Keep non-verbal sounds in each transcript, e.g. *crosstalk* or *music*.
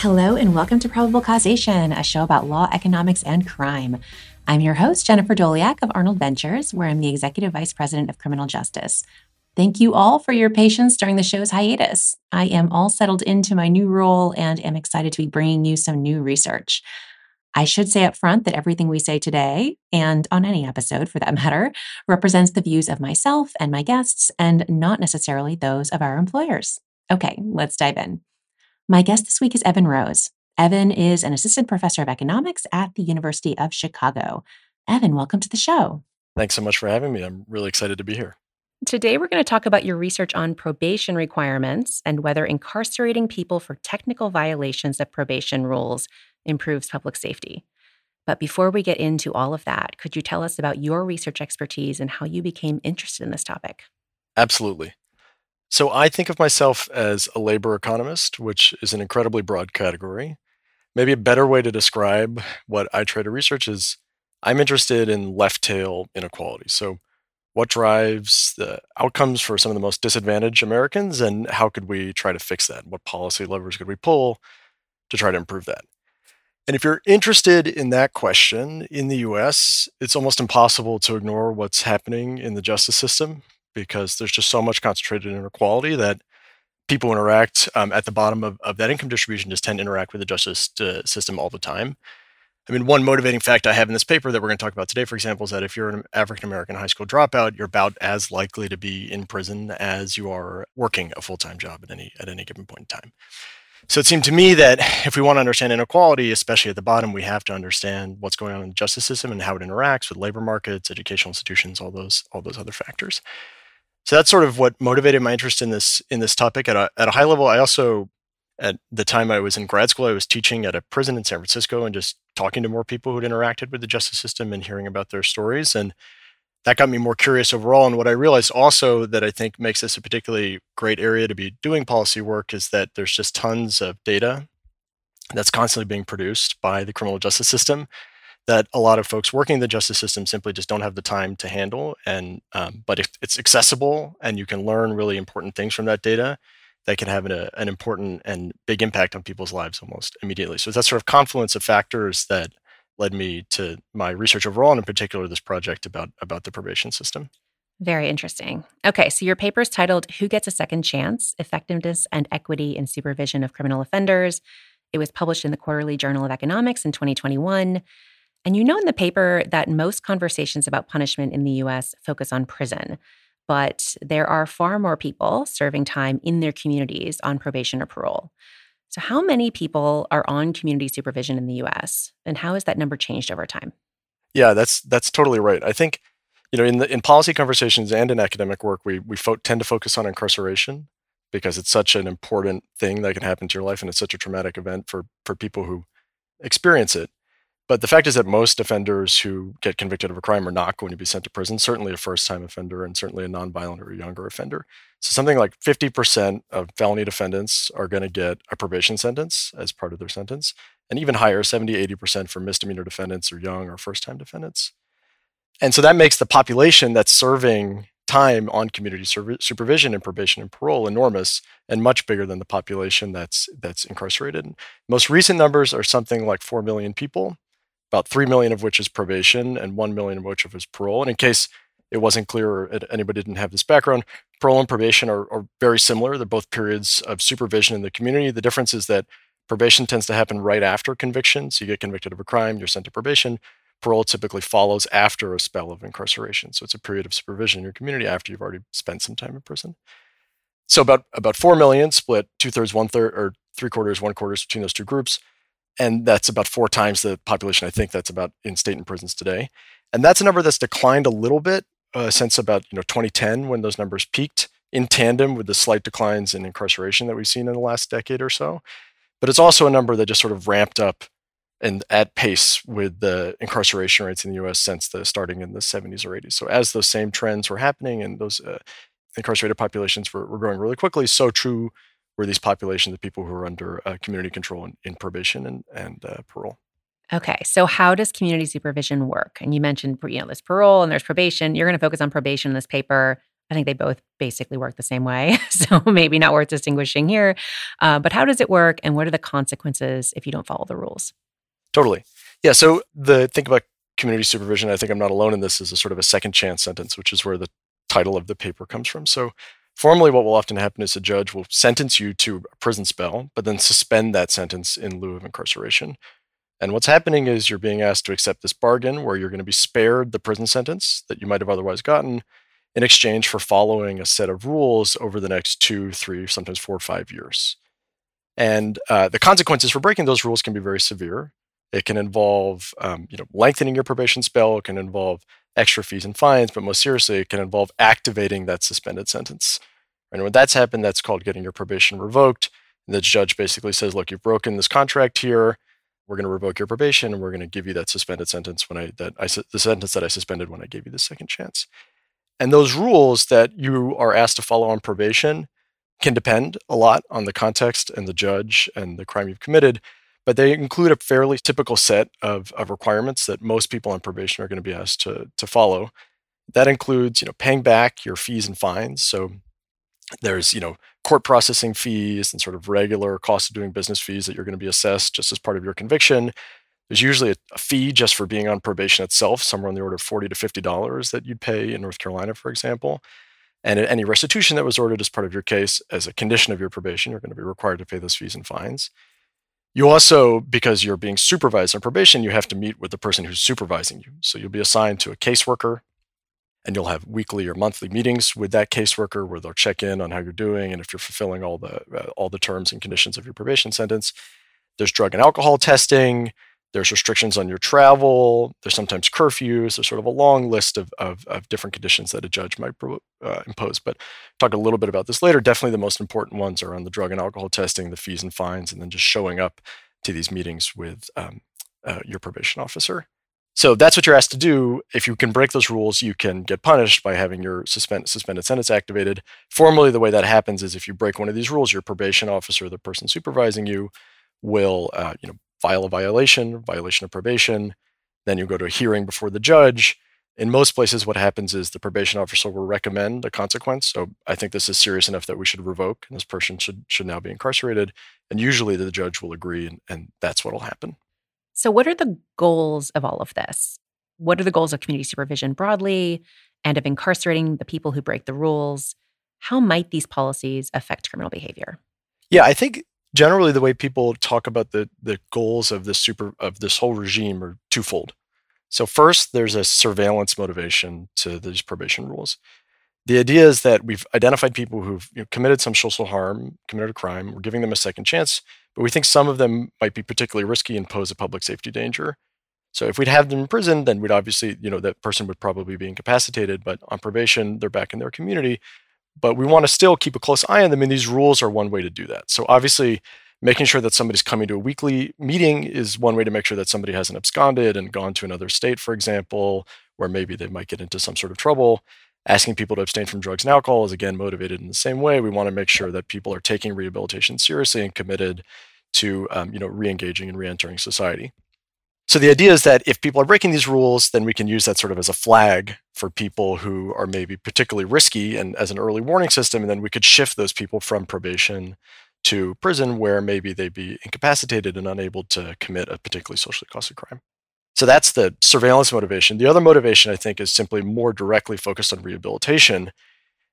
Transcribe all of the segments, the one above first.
Hello, and welcome to Probable Causation, a show about law, economics, and crime. I'm your host, Jennifer Doleac of Arnold Ventures, where I'm the Executive Vice President of Criminal Justice. Thank you all for your patience during the show's hiatus. I am all settled into my new role and am excited to be bringing you some new research. I should say up front that everything we say today, and on any episode for that matter, represents the views of myself and my guests and not necessarily those of our employers. Okay, let's dive in. My guest this week is Evan Rose. Evan is an assistant professor of economics at the University of Chicago. Evan, welcome to the show. Thanks so much for having me. I'm really excited to be here. Today, we're going to talk about your research on probation requirements and whether incarcerating people for technical violations of probation rules improves public safety. But before we get into all of that, could you tell us about your research expertise and how you became interested in this topic? Absolutely. So, I think of myself as a labor economist, which is an incredibly broad category. Maybe a better way to describe what I try to research is I'm interested in left tail inequality. So, what drives the outcomes for some of the most disadvantaged Americans, and how could we try to fix that? What policy levers could we pull to try to improve that? And if you're interested in that question in the US, it's almost impossible to ignore what's happening in the justice system because there's just so much concentrated inequality that people interact um, at the bottom of, of that income distribution just tend to interact with the justice uh, system all the time. I mean, one motivating fact I have in this paper that we're going to talk about today, for example, is that if you're an African American high school dropout, you're about as likely to be in prison as you are working a full time job at any at any given point in time. So it seemed to me that if we want to understand inequality, especially at the bottom, we have to understand what's going on in the justice system and how it interacts with labor markets, educational institutions, all those all those other factors. So that's sort of what motivated my interest in this in this topic at a at a high level. I also at the time I was in grad school, I was teaching at a prison in San Francisco and just talking to more people who'd interacted with the justice system and hearing about their stories. And that got me more curious overall. And what I realized also that I think makes this a particularly great area to be doing policy work is that there's just tons of data that's constantly being produced by the criminal justice system that a lot of folks working in the justice system simply just don't have the time to handle. And um, but if it's accessible and you can learn really important things from that data, that can have an, a, an important and big impact on people's lives almost immediately. So it's that sort of confluence of factors that led me to my research overall, and in particular this project about about the probation system. Very interesting. Okay, so your paper is titled Who Gets a Second Chance Effectiveness and Equity in Supervision of Criminal Offenders. It was published in the Quarterly Journal of Economics in 2021. And you know in the paper that most conversations about punishment in the US focus on prison, but there are far more people serving time in their communities on probation or parole. So, how many people are on community supervision in the US, and how has that number changed over time? Yeah, that's that's totally right. I think you know in the in policy conversations and in academic work, we we fo- tend to focus on incarceration because it's such an important thing that can happen to your life, and it's such a traumatic event for for people who experience it. But the fact is that most offenders who get convicted of a crime are not going to be sent to prison, certainly a first time offender and certainly a nonviolent or younger offender. So something like 50% of felony defendants are going to get a probation sentence as part of their sentence, and even higher, 70, 80% for misdemeanor defendants or young or first time defendants. And so that makes the population that's serving time on community supervision and probation and parole enormous and much bigger than the population that's that's incarcerated. Most recent numbers are something like 4 million people about 3 million of which is probation and 1 million of which is parole. And in case it wasn't clear or anybody didn't have this background, parole and probation are, are very similar. They're both periods of supervision in the community. The difference is that probation tends to happen right after conviction. So you get convicted of a crime, you're sent to probation. Parole typically follows after a spell of incarceration. So it's a period of supervision in your community after you've already spent some time in prison. So about about four million split two thirds, one third, or three quarters, one quarters between those two groups and that's about four times the population I think that's about in state and prisons today. And that's a number that's declined a little bit uh, since about you know 2010 when those numbers peaked in tandem with the slight declines in incarceration that we've seen in the last decade or so. But it's also a number that just sort of ramped up and at pace with the incarceration rates in the U.S. since the starting in the 70s or 80s. So as those same trends were happening and those uh, incarcerated populations were, were growing really quickly, so true were these populations of people who are under uh, community control and, in, probation and, and uh, parole. Okay, so how does community supervision work? And you mentioned, you know, there's parole and there's probation. You're going to focus on probation in this paper. I think they both basically work the same way. *laughs* So maybe not worth distinguishing here. Uh, but how does it work and what are the consequences if you don't follow the rules? Totally. Yeah. So the think about community supervision, I think I'm not alone in this, is a sort of a second chance sentence, which is where the title of the paper comes from. So formally, what will often happen is a judge will sentence you to a prison spell, but then suspend that sentence in lieu of incarceration. And what's happening is you're being asked to accept this bargain where you're going to be spared the prison sentence that you might have otherwise gotten in exchange for following a set of rules over the next two, three, sometimes four or five years. And uh, the consequences for breaking those rules can be very severe. It can involve, um, you know, lengthening your probation spell. It can involve extra fees and fines, but most seriously, it can involve activating that suspended sentence. And when that's happened, that's called getting your probation revoked. And the judge basically says, "Look, you've broken this contract here. We're going to revoke your probation, and we're going to give you that suspended sentence when I that I the sentence that I suspended when I gave you the second chance." And those rules that you are asked to follow on probation can depend a lot on the context and the judge and the crime you've committed but they include a fairly typical set of, of requirements that most people on probation are going to be asked to, to follow. That includes, you know, paying back your fees and fines. So there's, you know, court processing fees and sort of regular cost of doing business fees that you're going to be assessed just as part of your conviction. There's usually a, a fee just for being on probation itself, somewhere on the order of 40 to $50 that you'd pay in North Carolina, for example. And any restitution that was ordered as part of your case as a condition of your probation, you're going to be required to pay those fees and fines. You also, because you're being supervised on probation, you have to meet with the person who's supervising you. So you'll be assigned to a caseworker and you'll have weekly or monthly meetings with that caseworker where they'll check in on how you're doing and if you're fulfilling all the uh, all the terms and conditions of your probation sentence. There's drug and alcohol testing. There's restrictions on your travel. There's sometimes curfews. There's sort of a long list of, of, of different conditions that a judge might uh, impose. But talk a little bit about this later. Definitely the most important ones are on the drug and alcohol testing, the fees and fines, and then just showing up to these meetings with um, uh, your probation officer. So that's what you're asked to do. If you can break those rules, you can get punished by having your suspend, suspended sentence activated. Formally, the way that happens is if you break one of these rules, your probation officer, the person supervising you, will uh, you know file a violation, violation of probation. Then you go to a hearing before the judge. In most places, what happens is the probation officer will recommend a consequence. So I think this is serious enough that we should revoke, and this person should should now be incarcerated. And usually, the judge will agree, and, and that's what will happen. So, what are the goals of all of this? What are the goals of community supervision broadly, and of incarcerating the people who break the rules? How might these policies affect criminal behavior? Yeah, I think generally the way people talk about the the goals of this super of this whole regime are twofold. So first, there's a surveillance motivation to these probation rules. The idea is that we've identified people who've you know, committed some social harm, committed a crime. We're giving them a second chance, but we think some of them might be particularly risky and pose a public safety danger. So if we'd have them in prison, then we'd obviously, you know, that person would probably be incapacitated. But on probation, they're back in their community but we want to still keep a close eye on them. And these rules are one way to do that. So obviously, making sure that somebody's coming to a weekly meeting is one way to make sure that somebody hasn't absconded and gone to another state, for example, where maybe they might get into some sort of trouble. Asking people to abstain from drugs and alcohol is again motivated in the same way. We want to make sure that people are taking rehabilitation seriously and committed to, um, you know, re-engaging and re-entering society. So the idea is that if people are breaking these rules, then we can use that sort of as a flag for people who are maybe particularly risky and as an early warning system. And then we could shift those people from probation to prison where maybe they'd be incapacitated and unable to commit a particularly socially costly crime. So that's the surveillance motivation. The other motivation, I think, is simply more directly focused on rehabilitation.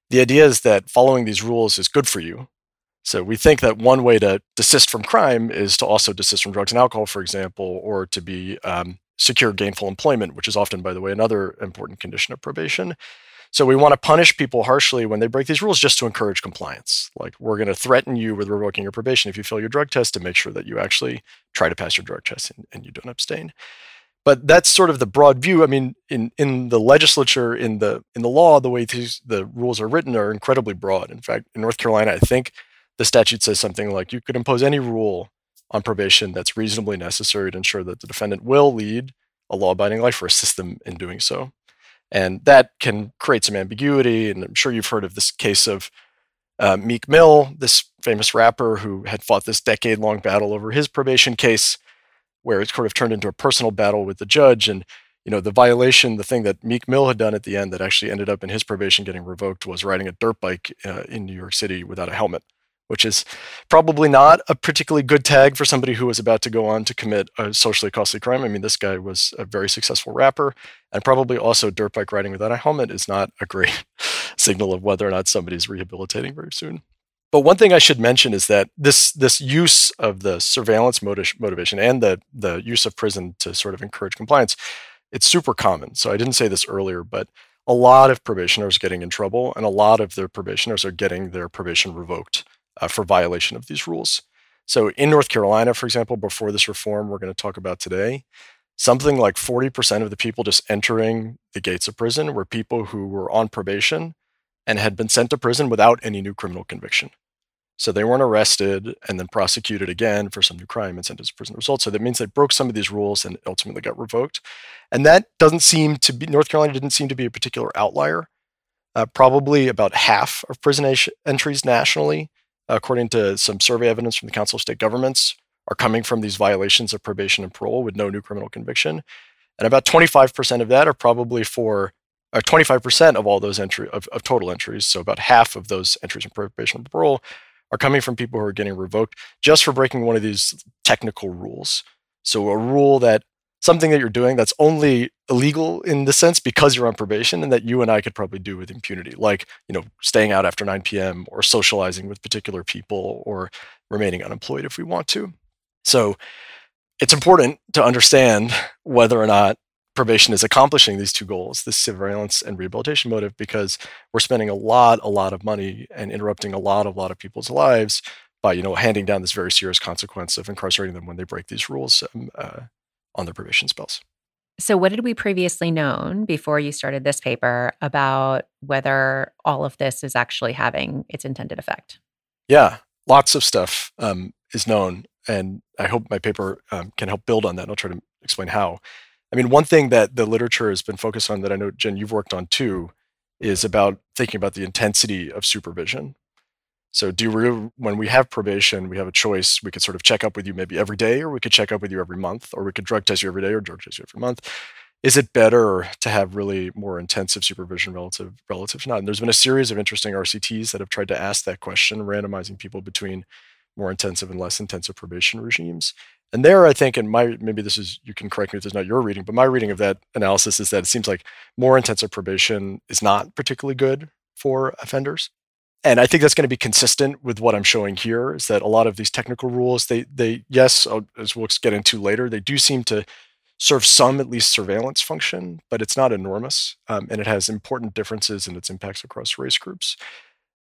The idea is that following these rules is good for you. So we think that one way to desist from crime is to also desist from drugs and alcohol, for example, or to be um, secure gainful employment, which is often, by the way, another important condition of probation. So we want to punish people harshly when they break these rules just to encourage compliance. Like we're going to threaten you with revoking your probation if you fail your drug test to make sure that you actually try to pass your drug test and, and you don't abstain. But that's sort of the broad view. I mean, in, in the legislature, in the in the law, the way these the rules are written are incredibly broad. In fact, in North Carolina, I think the statute says something like you could impose any rule on probation that's reasonably necessary to ensure that the defendant will lead a law abiding life or assist them in doing so. And that can create some ambiguity. And I'm sure you've heard of this case of uh, Meek Mill, this famous rapper who had fought this decade long battle over his probation case, where it sort of turned into a personal battle with the judge. And you know, the violation, the thing that Meek Mill had done at the end that actually ended up in his probation getting revoked was riding a dirt bike uh, in New York City without a helmet, which is probably not a particularly good tag for somebody who was about to go on to commit a socially costly crime. I mean, this guy was a very successful rapper, and probably also dirt bike riding without a helmet is not a great *laughs* signal of whether or not somebody's rehabilitating very soon. But one thing I should mention is that this this use of the surveillance motiv- motivation and the the use of prison to sort of encourage compliance, it's super common. So I didn't say this earlier, but a lot of probationers getting in trouble, and a lot of their probationers are getting their probation revoked uh, for violation of these rules. So in North Carolina, for example, before this reform we're going to talk about today, something like 40% of the people just entering the gates of prison were people who were on probation and had been sent to prison without any new criminal conviction. So they weren't arrested and then prosecuted again for some new crime and sent to prison result. So that means they broke some of these rules and ultimately got revoked. And that doesn't seem to be, North Carolina didn't seem to be a particular outlier. Uh, probably about half of prison entries nationally, according to some survey evidence from the Council of State Governments, are coming from these violations of probation and parole with no new criminal conviction. And about 25% of that are probably for uh, 25% of all those entry of, of total entries. So about half of those entries in probation and parole are coming from people who are getting revoked just for breaking one of these technical rules. So a rule that something that you're doing that's only illegal in the sense because you're on probation and that you and I could probably do with impunity, like, you know, staying out after 9 p.m. or socializing with particular people or remaining unemployed if we want to. So it's important to understand whether or not probation is accomplishing these two goals, this surveillance and rehabilitation motive, because we're spending a lot, a lot of money and interrupting a lot, a lot of people's lives by, you know, handing down this very serious consequence of incarcerating them when they break these rules um, uh, on their probation spells. So, what did we previously known before you started this paper about whether all of this is actually having its intended effect? Yeah, lots of stuff um, is known, and I hope my paper um, can help build on that. And I'll try to explain how. I mean, one thing that the literature has been focused on that I know, Jen, you've worked on too, is about thinking about the intensity of supervision. So, do we, when we have probation, we have a choice. We could sort of check up with you maybe every day, or we could check up with you every month, or we could drug test you every day, or drug test you every month. Is it better to have really more intensive supervision relative relative to not? And there's been a series of interesting RCTs that have tried to ask that question, randomizing people between more intensive and less intensive probation regimes. And there, I think, and my maybe this is you can correct me if this is not your reading, but my reading of that analysis is that it seems like more intensive probation is not particularly good for offenders. And I think that's going to be consistent with what I'm showing here. Is that a lot of these technical rules, they they yes, uh, as we'll get into later, they do seem to serve some at least surveillance function, but it's not enormous, um, and it has important differences in its impacts across race groups.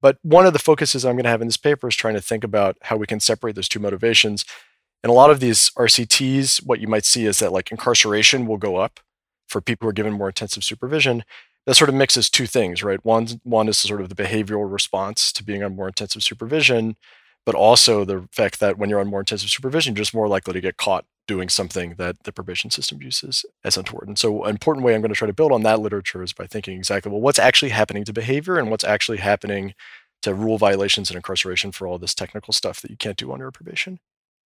But one of the focuses I'm going to have in this paper is trying to think about how we can separate those two motivations And a lot of these RCTs, what you might see is that like incarceration will go up for people who are given more intensive supervision. That sort of mixes two things, right? One, one is sort of the behavioral response to being on more intensive supervision, but also the fact that when you're on more intensive supervision, you're just more likely to get caught doing something that the probation system uses as untoward. And so, an important way I'm going to try to build on that literature is by thinking exactly, well, what's actually happening to behavior and what's actually happening to rule violations and incarceration for all this technical stuff that you can't do under probation.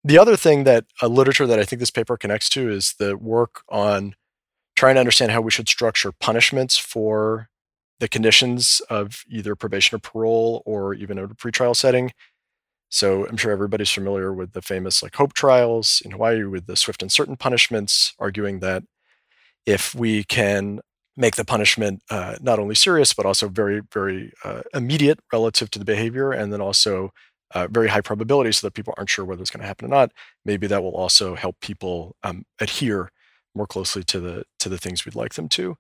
The other thing that a literature that I think this paper connects to is the work on trying to understand how we should structure punishments for the conditions of either probation or parole or even a pretrial setting. So I'm sure everybody's familiar with the famous like Hope trials in Hawaii with the swift and certain punishments, arguing that if we can make the punishment uh, not only serious but also very very uh, immediate relative to the behavior, and then also uh, very high probability so that people aren't sure whether it's going to happen or not. Maybe that will also help people um, adhere more closely to the to the things we'd like them to.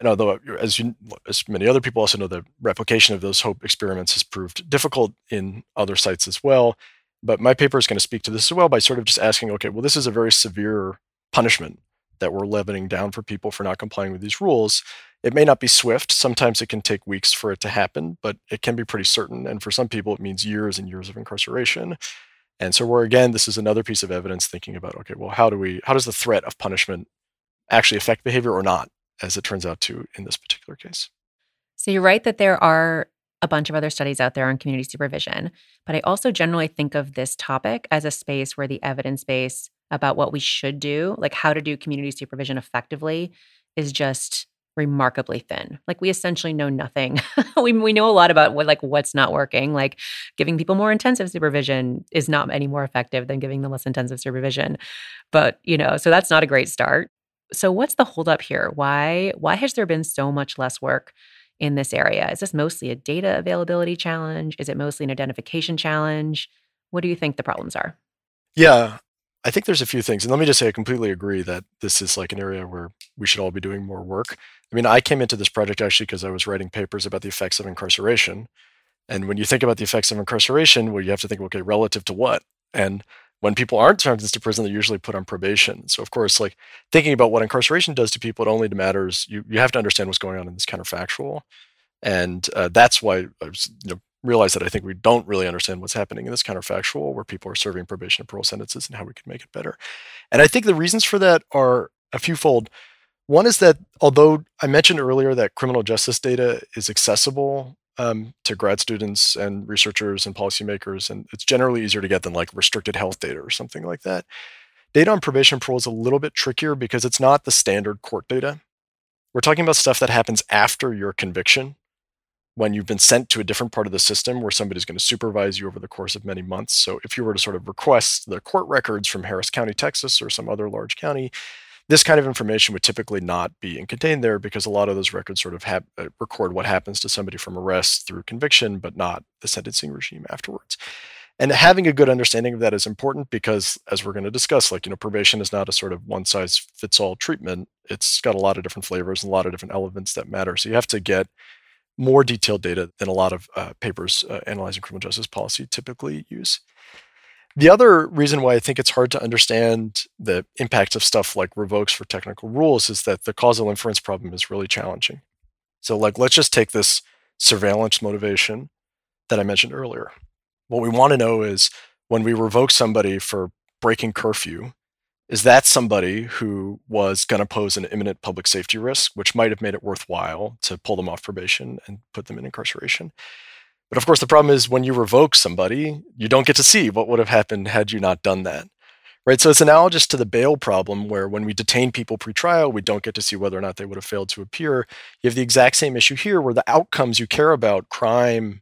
And although, as you, as many other people also know, the replication of those hope experiments has proved difficult in other sites as well. But my paper is going to speak to this as well by sort of just asking, okay, well, this is a very severe punishment that we're leveling down for people for not complying with these rules. It may not be swift. Sometimes it can take weeks for it to happen, but it can be pretty certain. And for some people, it means years and years of incarceration. And so, we're again, this is another piece of evidence thinking about okay, well, how do we, how does the threat of punishment actually affect behavior or not, as it turns out to in this particular case? So, you're right that there are a bunch of other studies out there on community supervision, but I also generally think of this topic as a space where the evidence base about what we should do, like how to do community supervision effectively, is just remarkably thin. Like we essentially know nothing. *laughs* we we know a lot about what like what's not working. Like giving people more intensive supervision is not any more effective than giving them less intensive supervision. But, you know, so that's not a great start. So what's the holdup here? Why why has there been so much less work in this area? Is this mostly a data availability challenge? Is it mostly an identification challenge? What do you think the problems are? Yeah, I think there's a few things. And let me just say, I completely agree that this is like an area where we should all be doing more work. I mean, I came into this project actually because I was writing papers about the effects of incarceration. And when you think about the effects of incarceration, well, you have to think, okay, relative to what? And when people aren't sentenced to prison, they're usually put on probation. So, of course, like thinking about what incarceration does to people, it only matters. You you have to understand what's going on in this counterfactual, and uh, that's why I was, you know, realize that I think we don't really understand what's happening in this counterfactual where people are serving probation and parole sentences and how we can make it better. And I think the reasons for that are a fewfold. One is that although I mentioned earlier that criminal justice data is accessible um, to grad students and researchers and policymakers, and it's generally easier to get than like restricted health data or something like that. Data on probation parole is a little bit trickier because it's not the standard court data. We're talking about stuff that happens after your conviction when you've been sent to a different part of the system where somebody's going to supervise you over the course of many months. So if you were to sort of request the court records from Harris County, Texas, or some other large county, this kind of information would typically not be contained there because a lot of those records sort of have, uh, record what happens to somebody from arrest through conviction, but not the sentencing regime afterwards. And having a good understanding of that is important because, as we're going to discuss, like, you know, probation is not a sort of one size fits all treatment. It's got a lot of different flavors and a lot of different elements that matter. So you have to get more detailed data than a lot of uh, papers uh, analyzing criminal justice policy typically use. The other reason why I think it's hard to understand the impact of stuff like revokes for technical rules is that the causal inference problem is really challenging. So, like, let's just take this surveillance motivation that I mentioned earlier. What we want to know is when we revoke somebody for breaking curfew, is that somebody who was going to pose an imminent public safety risk, which might have made it worthwhile to pull them off probation and put them in incarceration. But of course, the problem is when you revoke somebody, you don't get to see what would have happened had you not done that. Right. So it's analogous to the bail problem where when we detain people pre-trial, we don't get to see whether or not they would have failed to appear. You have the exact same issue here where the outcomes you care about, crime,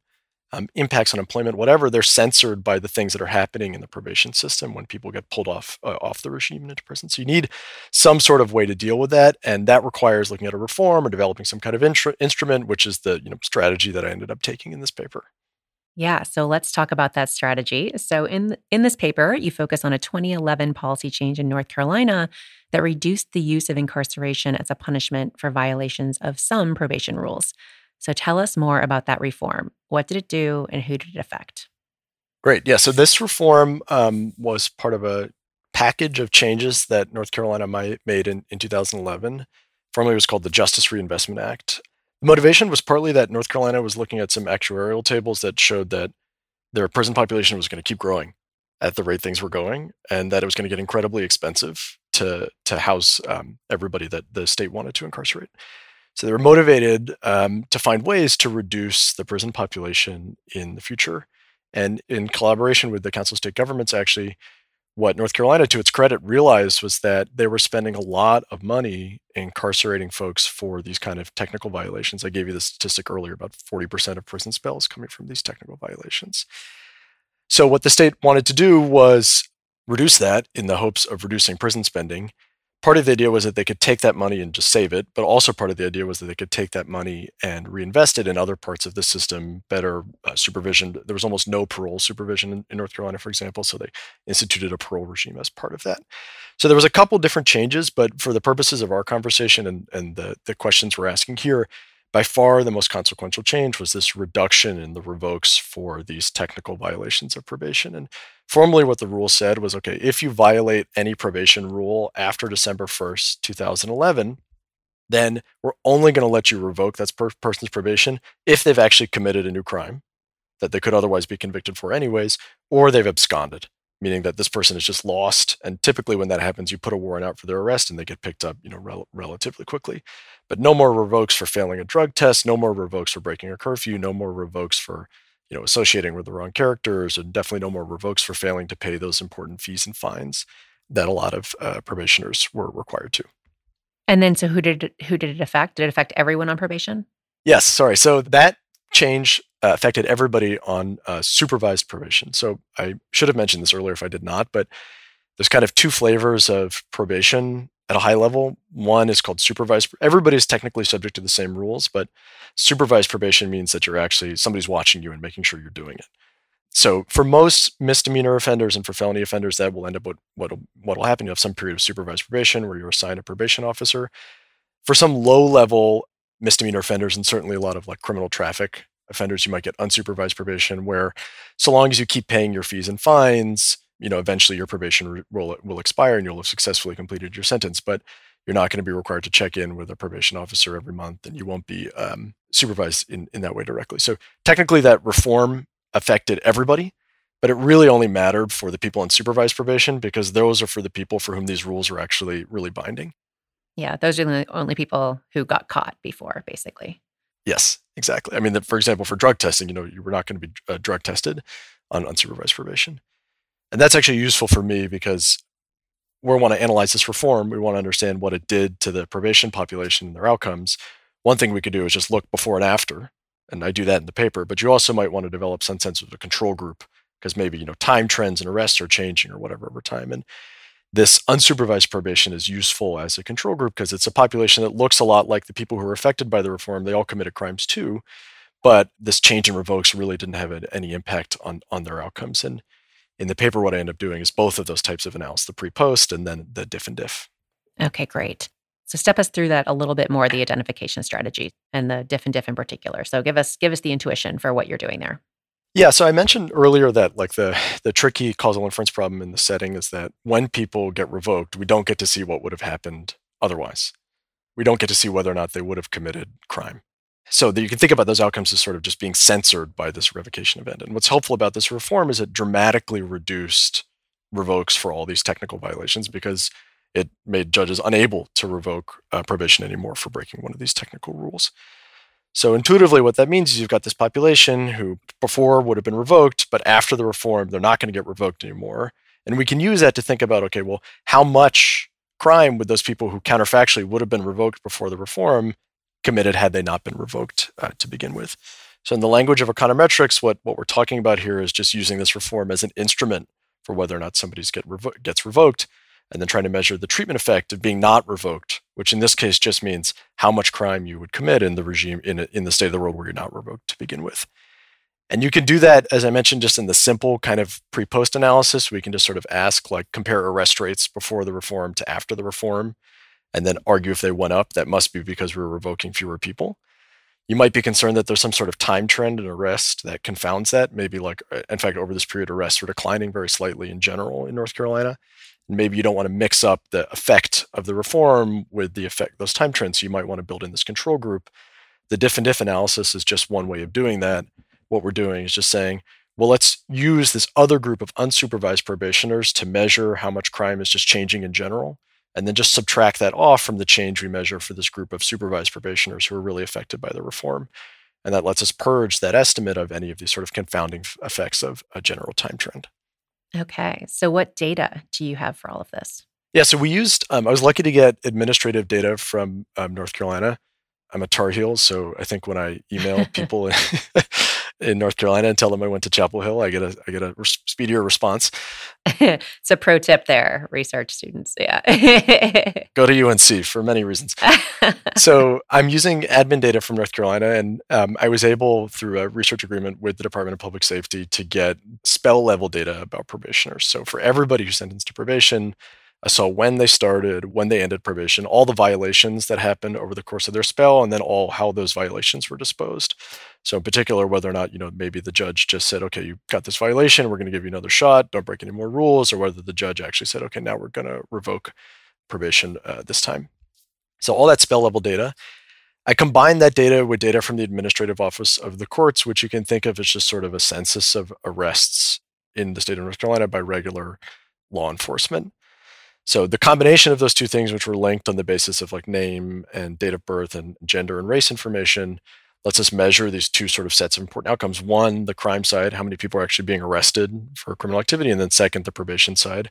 um, impacts on employment, whatever, they're censored by the things that are happening in the probation system when people get pulled off uh, off the regime and into prison. So you need some sort of way to deal with that, and that requires looking at a reform or developing some kind of instrument, which is the you know strategy that I ended up taking in this paper. Yeah, so let's talk about that strategy. So in in this paper, you focus on a 2011 policy change in North Carolina that reduced the use of incarceration as a punishment for violations of some probation rules. So tell us more about that reform. What did it do and who did it affect? Great. Yeah. So this reform um, was part of a package of changes that North Carolina made in, in 2011. Formerly, it was called the Justice Reinvestment Act. The motivation was partly that North Carolina was looking at some actuarial tables that showed that their prison population was going to keep growing at the rate things were going, and that it was going to get incredibly expensive to to house um, everybody that the state wanted to incarcerate. So they were motivated um, to find ways to reduce the prison population in the future. And in collaboration with the Council of State Governments, actually, what North Carolina, to its credit, realized was that they were spending a lot of money incarcerating folks for these kind of technical violations. I gave you the statistic earlier about 40% of prison spells coming from these technical violations. So, what the state wanted to do was reduce that in the hopes of reducing prison spending part of the idea was that they could take that money and just save it, but also part of the idea was that they could take that money and reinvest it in other parts of the system, better uh, supervision. There was almost no parole supervision in, in, North Carolina, for example, so they instituted a parole regime as part of that. So there was a couple different changes, but for the purposes of our conversation and, and the, the questions we're asking here, by far the most consequential change was this reduction in the revokes for these technical violations of probation. And formally, what the rule said was okay, if you violate any probation rule after December 1st, 2011, then we're only going to let you revoke that per- person's probation if they've actually committed a new crime that they could otherwise be convicted for, anyways, or they've absconded meaning that this person is just lost. And typically, when that happens, you put a warrant out for their arrest, and they get picked up, you know, rel- relatively quickly. But no more revokes for failing a drug test, no more revokes for breaking a curfew, no more revokes for, you know, associating with the wrong characters, and definitely no more revokes for failing to pay those important fees and fines that a lot of uh, probationers were required to. And then, so who did who did it affect? Did it affect everyone on probation? Yes, sorry. So that change uh, affected everybody on uh, supervised probation. So I should have mentioned this earlier if I did not, but there's kind of two flavors of probation at a high level. One is called supervised. Everybody is technically subject to the same rules, but supervised probation means that you're actually somebody's watching you and making sure you're doing it. So for most misdemeanor offenders and for felony offenders, that will end up what what'll what'll happen. You have some period of supervised probation where you're assigned a probation officer. For some low level misdemeanor offenders and certainly a lot of like criminal traffic offenders, you might get unsupervised probation where so long as you keep paying your fees and fines, you know, eventually your probation will will expire and you'll have successfully completed your sentence. But you're not going to be required to check in with a probation officer every month, and you won't be um, supervised in in that way directly. So technically, that reform affected everybody, but it really only mattered for the people on supervised probation because those are for the people for whom these rules are actually really binding. Yeah, those are the only people who got caught before, basically. Yes, exactly. I mean, the, for example, for drug testing, you know, you were not going to be uh, drug tested on unsupervised probation. And that's actually useful for me because we want to analyze this reform. We want to understand what it did to the probation population and their outcomes. One thing we could do is just look before and after, and I do that in the paper. But you also might want to develop some sense of a control group because maybe you know time trends and arrests are changing or whatever over time. And this unsupervised probation is useful as a control group because it's a population that looks a lot like the people who are affected by the reform. They all committed crimes too, but this change in revokes really didn't have any impact on on their outcomes. And in the paper, what I end up doing is both of those types of analysis, the pre-post and then the diff and diff. Okay, great. So step us through that a little bit more, the identification strategy and the diff and diff in particular. So give us give us the intuition for what you're doing there. Yeah, so I mentioned earlier that like the the tricky causal inference problem in the setting is that when people get revoked, we don't get to see what would have happened otherwise. We don't get to see whether or not they would have committed crime. So that you can think about those outcomes as sort of just being censored by this revocation event. And what's helpful about this reform is it dramatically reduced revokes for all these technical violations because it made judges unable to revoke uh, probation anymore for breaking one of these technical rules. So intuitively, what that means is you've got this population who before would have been revoked, but after the reform, they're not going to get revoked anymore. And we can use that to think about okay, well, how much crime would those people who counterfactually would have been revoked before the reform committed had they not been revoked uh, to begin with? So in the language of econometrics, what, what we're talking about here is just using this reform as an instrument for whether or not somebody get revo- gets revoked and then trying to measure the treatment effect of being not revoked, which in this case just means how much crime you would commit in the regime in, in the state of the world where you're not revoked to begin with. And you can do that, as I mentioned, just in the simple kind of pre post analysis. We can just sort of ask, like, compare arrest rates before the reform to after the reform, and then argue if they went up. That must be because we're revoking fewer people. You might be concerned that there's some sort of time trend in arrest that confounds that. Maybe, like, uh, in fact, over this period, arrests are declining very slightly in general in North Carolina maybe you don't want to mix up the effect of the reform with the effect those time trends. So you might want to build in this control group. The diff and diff analysis is just one way of doing that. What we're doing is just saying, well, let's use this other group of unsupervised probationers to measure how much crime is just changing in general, and then just subtract that off from the change we measure for this group of supervised probationers who are really affected by the reform. And that lets us purge that estimate of any of these sort of confounding effects of a general time trend. Okay. So, what data do you have for all of this? Yeah. So, we used, um, I was lucky to get administrative data from um, North Carolina. I'm a Tar Heel. So, I think when I email *laughs* people *laughs* in North Carolina and tell them I went to Chapel Hill, I get a I get a speedier response. *laughs* it's a pro tip there, research students. Yeah, *laughs* go to UNC for many reasons. *laughs* so I'm using admin data from North Carolina, and um, I was able through a research agreement with the Department of Public Safety to get spell level data about probationers. So for everybody who's sentenced to probation, I saw when they started, when they ended probation, all the violations that happened over the course of their spell, and then all how those violations were disposed. So, in particular, whether or not you know maybe the judge just said, "Okay, you got this violation, we're going to give you another shot, don't break any more rules," or whether the judge actually said, "Okay, now we're going to revoke probation uh, this time." So, all that spell level data. I combine that data with data from the administrative office of the courts, which you can think of as just sort of a census of arrests in the state of North Carolina by regular law enforcement. So the combination of those two things, which were linked on the basis of like name and date of birth and gender and race information, lets us measure these two sort of sets of important outcomes. One, the crime side, how many people are actually being arrested for criminal activity, and then second, the probation side,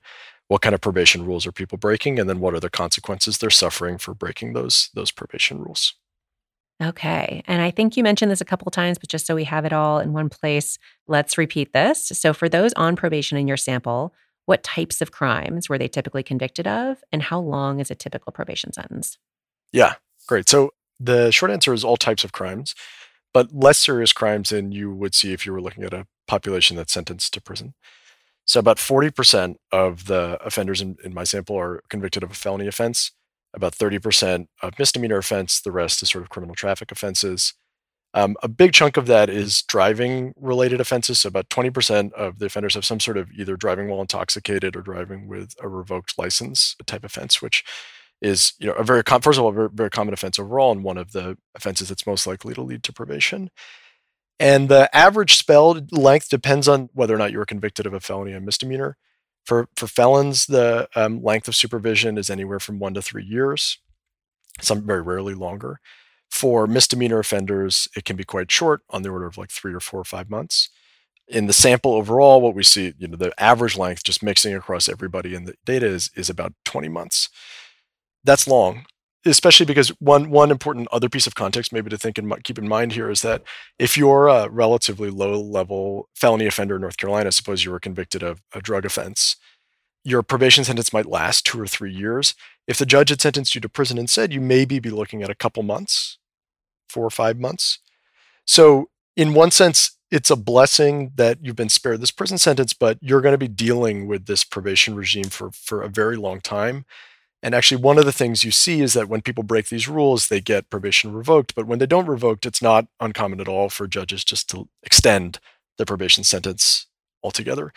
what kind of probation rules are people breaking and then what are the consequences they're suffering for breaking those those probation rules Okay. And I think you mentioned this a couple times, but just so we have it all in one place, let's repeat this. So, for those on probation in your sample, what types of crimes were they typically convicted of? And how long is a typical probation sentence? Yeah, great. So, the short answer is all types of crimes, but less serious crimes than you would see if you were looking at a population that's sentenced to prison. So, about 40% of the offenders in, in my sample are convicted of a felony offense about 30% of misdemeanor offense. The rest is sort of criminal traffic offenses. Um, a big chunk of that is driving related offenses. So about 20% of the offenders have some sort of either driving while intoxicated or driving with a revoked license type offense, which is you know a very com- first of all very, very common offense overall and one of the offenses that's most likely to lead to probation. And the average spell length depends on whether or not you were convicted of a felony and misdemeanor. For, for felons, the um, length of supervision is anywhere from one to three years, some very rarely longer. For misdemeanor offenders, it can be quite short, on the order of like three or four or five months. In the sample overall, what we see, you know, the average length, just mixing across everybody in the data is, is about 20 months. That's long especially because one one important other piece of context maybe to think and keep in mind here is that if you're a relatively low level felony offender in North Carolina, suppose you were convicted of a drug offense, your probation sentence might last two or three years. If the judge had sentenced you to prison and said you maybe be looking at a couple months, four or five months. So in one sense, it's a blessing that you've been spared this prison sentence, but you're going to be dealing with this probation regime for for a very long time. And actually, one of the things you see is that when people break these rules, they get probation revoked. But when they don't revoked, it's not uncommon at all for judges just to extend the probation sentence altogether.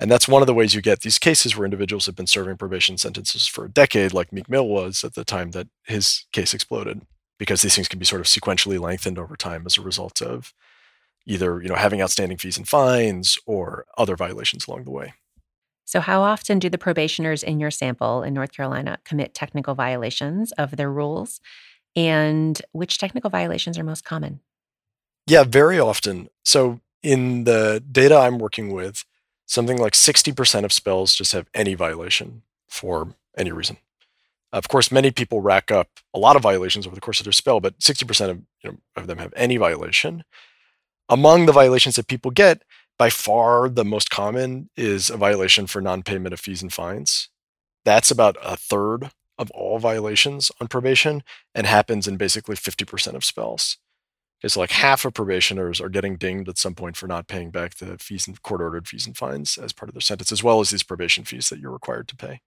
And that's one of the ways you get these cases where individuals have been serving probation sentences for a decade, like Meek Mill was at the time that his case exploded, because these things can be sort of sequentially lengthened over time as a result of either you know having outstanding fees and fines or other violations along the way. So, how often do the probationers in your sample in North Carolina commit technical violations of their rules? And which technical violations are most common? Yeah, very often. So, in the data I'm working with, something like 60% of spells just have any violation for any reason. Of course, many people rack up a lot of violations over the course of their spell, but 60% of, you know, of them have any violation. Among the violations that people get, by far the most common is a violation for non-payment of fees and fines. That's about a third of all violations on probation and happens in basically 50% of spells. Okay, so like half of probationers are getting dinged at some point for not paying back the fees and court ordered fees and fines as part of their sentence, as well as these probation fees that you're required to pay.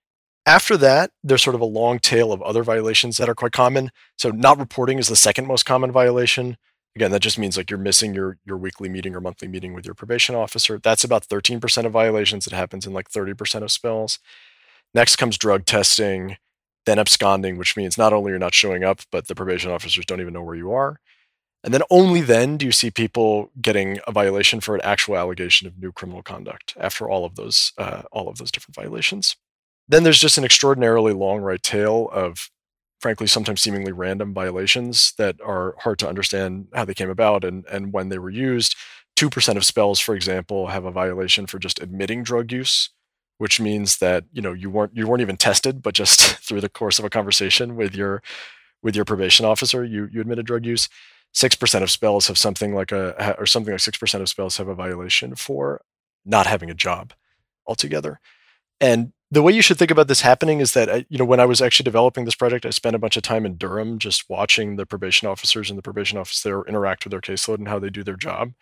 After that, there's sort of a long tail of other violations that are quite common. So not reporting is the second most common violation. Again, that just means like you're missing your your weekly meeting or monthly meeting with your probation officer. That's about 13% of violations. It happens in like 30% of spells. Next comes drug testing, then absconding, which means not only you're not showing up, but the probation officers don't even know where you are. And then only then do you see people getting a violation for an actual allegation of new criminal conduct after all of those uh, all of those different violations. Then there's just an extraordinarily long right tail of frankly sometimes seemingly random violations that are hard to understand how they came about and, and when they were used. 2% of spells, for example, have a violation for just admitting drug use, which means that you know you weren't you weren't even tested, but just *laughs* through the course of a conversation with your with your probation officer, you you admitted drug use. Six percent of spells have something like a or something like six percent of spells have a violation for not having a job altogether. And the way you should think about this happening is that uh, you know when I was actually developing this project, I spent a bunch of time in Durham just watching the probation officers and the probation office there interact with their caseload and how they do their job.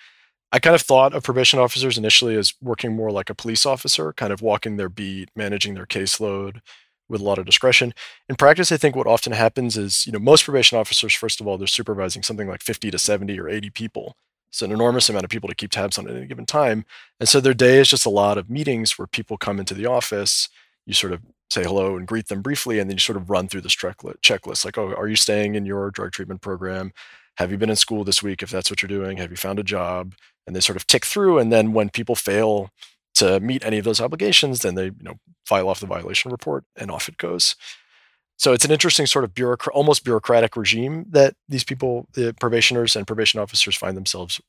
I kind of thought of probation officers initially as working more like a police officer, kind of walking their beat, managing their caseload with a lot of discretion. In practice, I think what often happens is, you know, most probation officers, first of all, they're supervising something like 50 to 70 or 80 people. It's an enormous amount of people to keep tabs on at any given time. And so their day is just a lot of meetings where people come into the office, you sort of say hello and greet them briefly, and then you sort of run through this checklist like, oh, are you staying in your drug treatment program? Have you been in school this week if that's what you're doing? Have you found a job? And they sort of tick through. And then when people fail to meet any of those obligations, then they you know file off the violation report and off it goes. So it's an interesting sort of bureaucrat, almost bureaucratic regime that these people, the probationers and probation officers, find themselves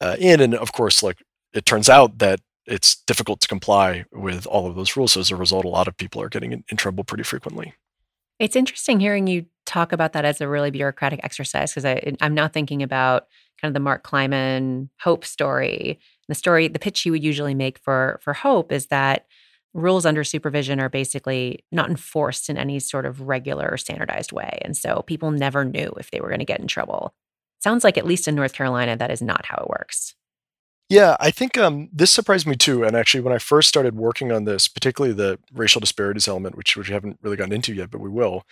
uh, in. And of course, like it turns out that it's difficult to comply with all of those rules. So as a result, a lot of people are getting in, in trouble pretty frequently. It's interesting hearing you talk about that as a really bureaucratic exercise because I'm now thinking about kind of the Mark Kleiman Hope story. The story, the pitch you would usually make for for Hope is that rules under supervision are basically not enforced in any sort of regular or standardized way, and so people never knew if they were going to get in trouble. Sounds like at least in North Carolina, that is not how it works. Yeah, I think um, this surprised me too. And actually, when I first started working on this, particularly the racial disparities element, which which we haven't really gotten into yet, but we will.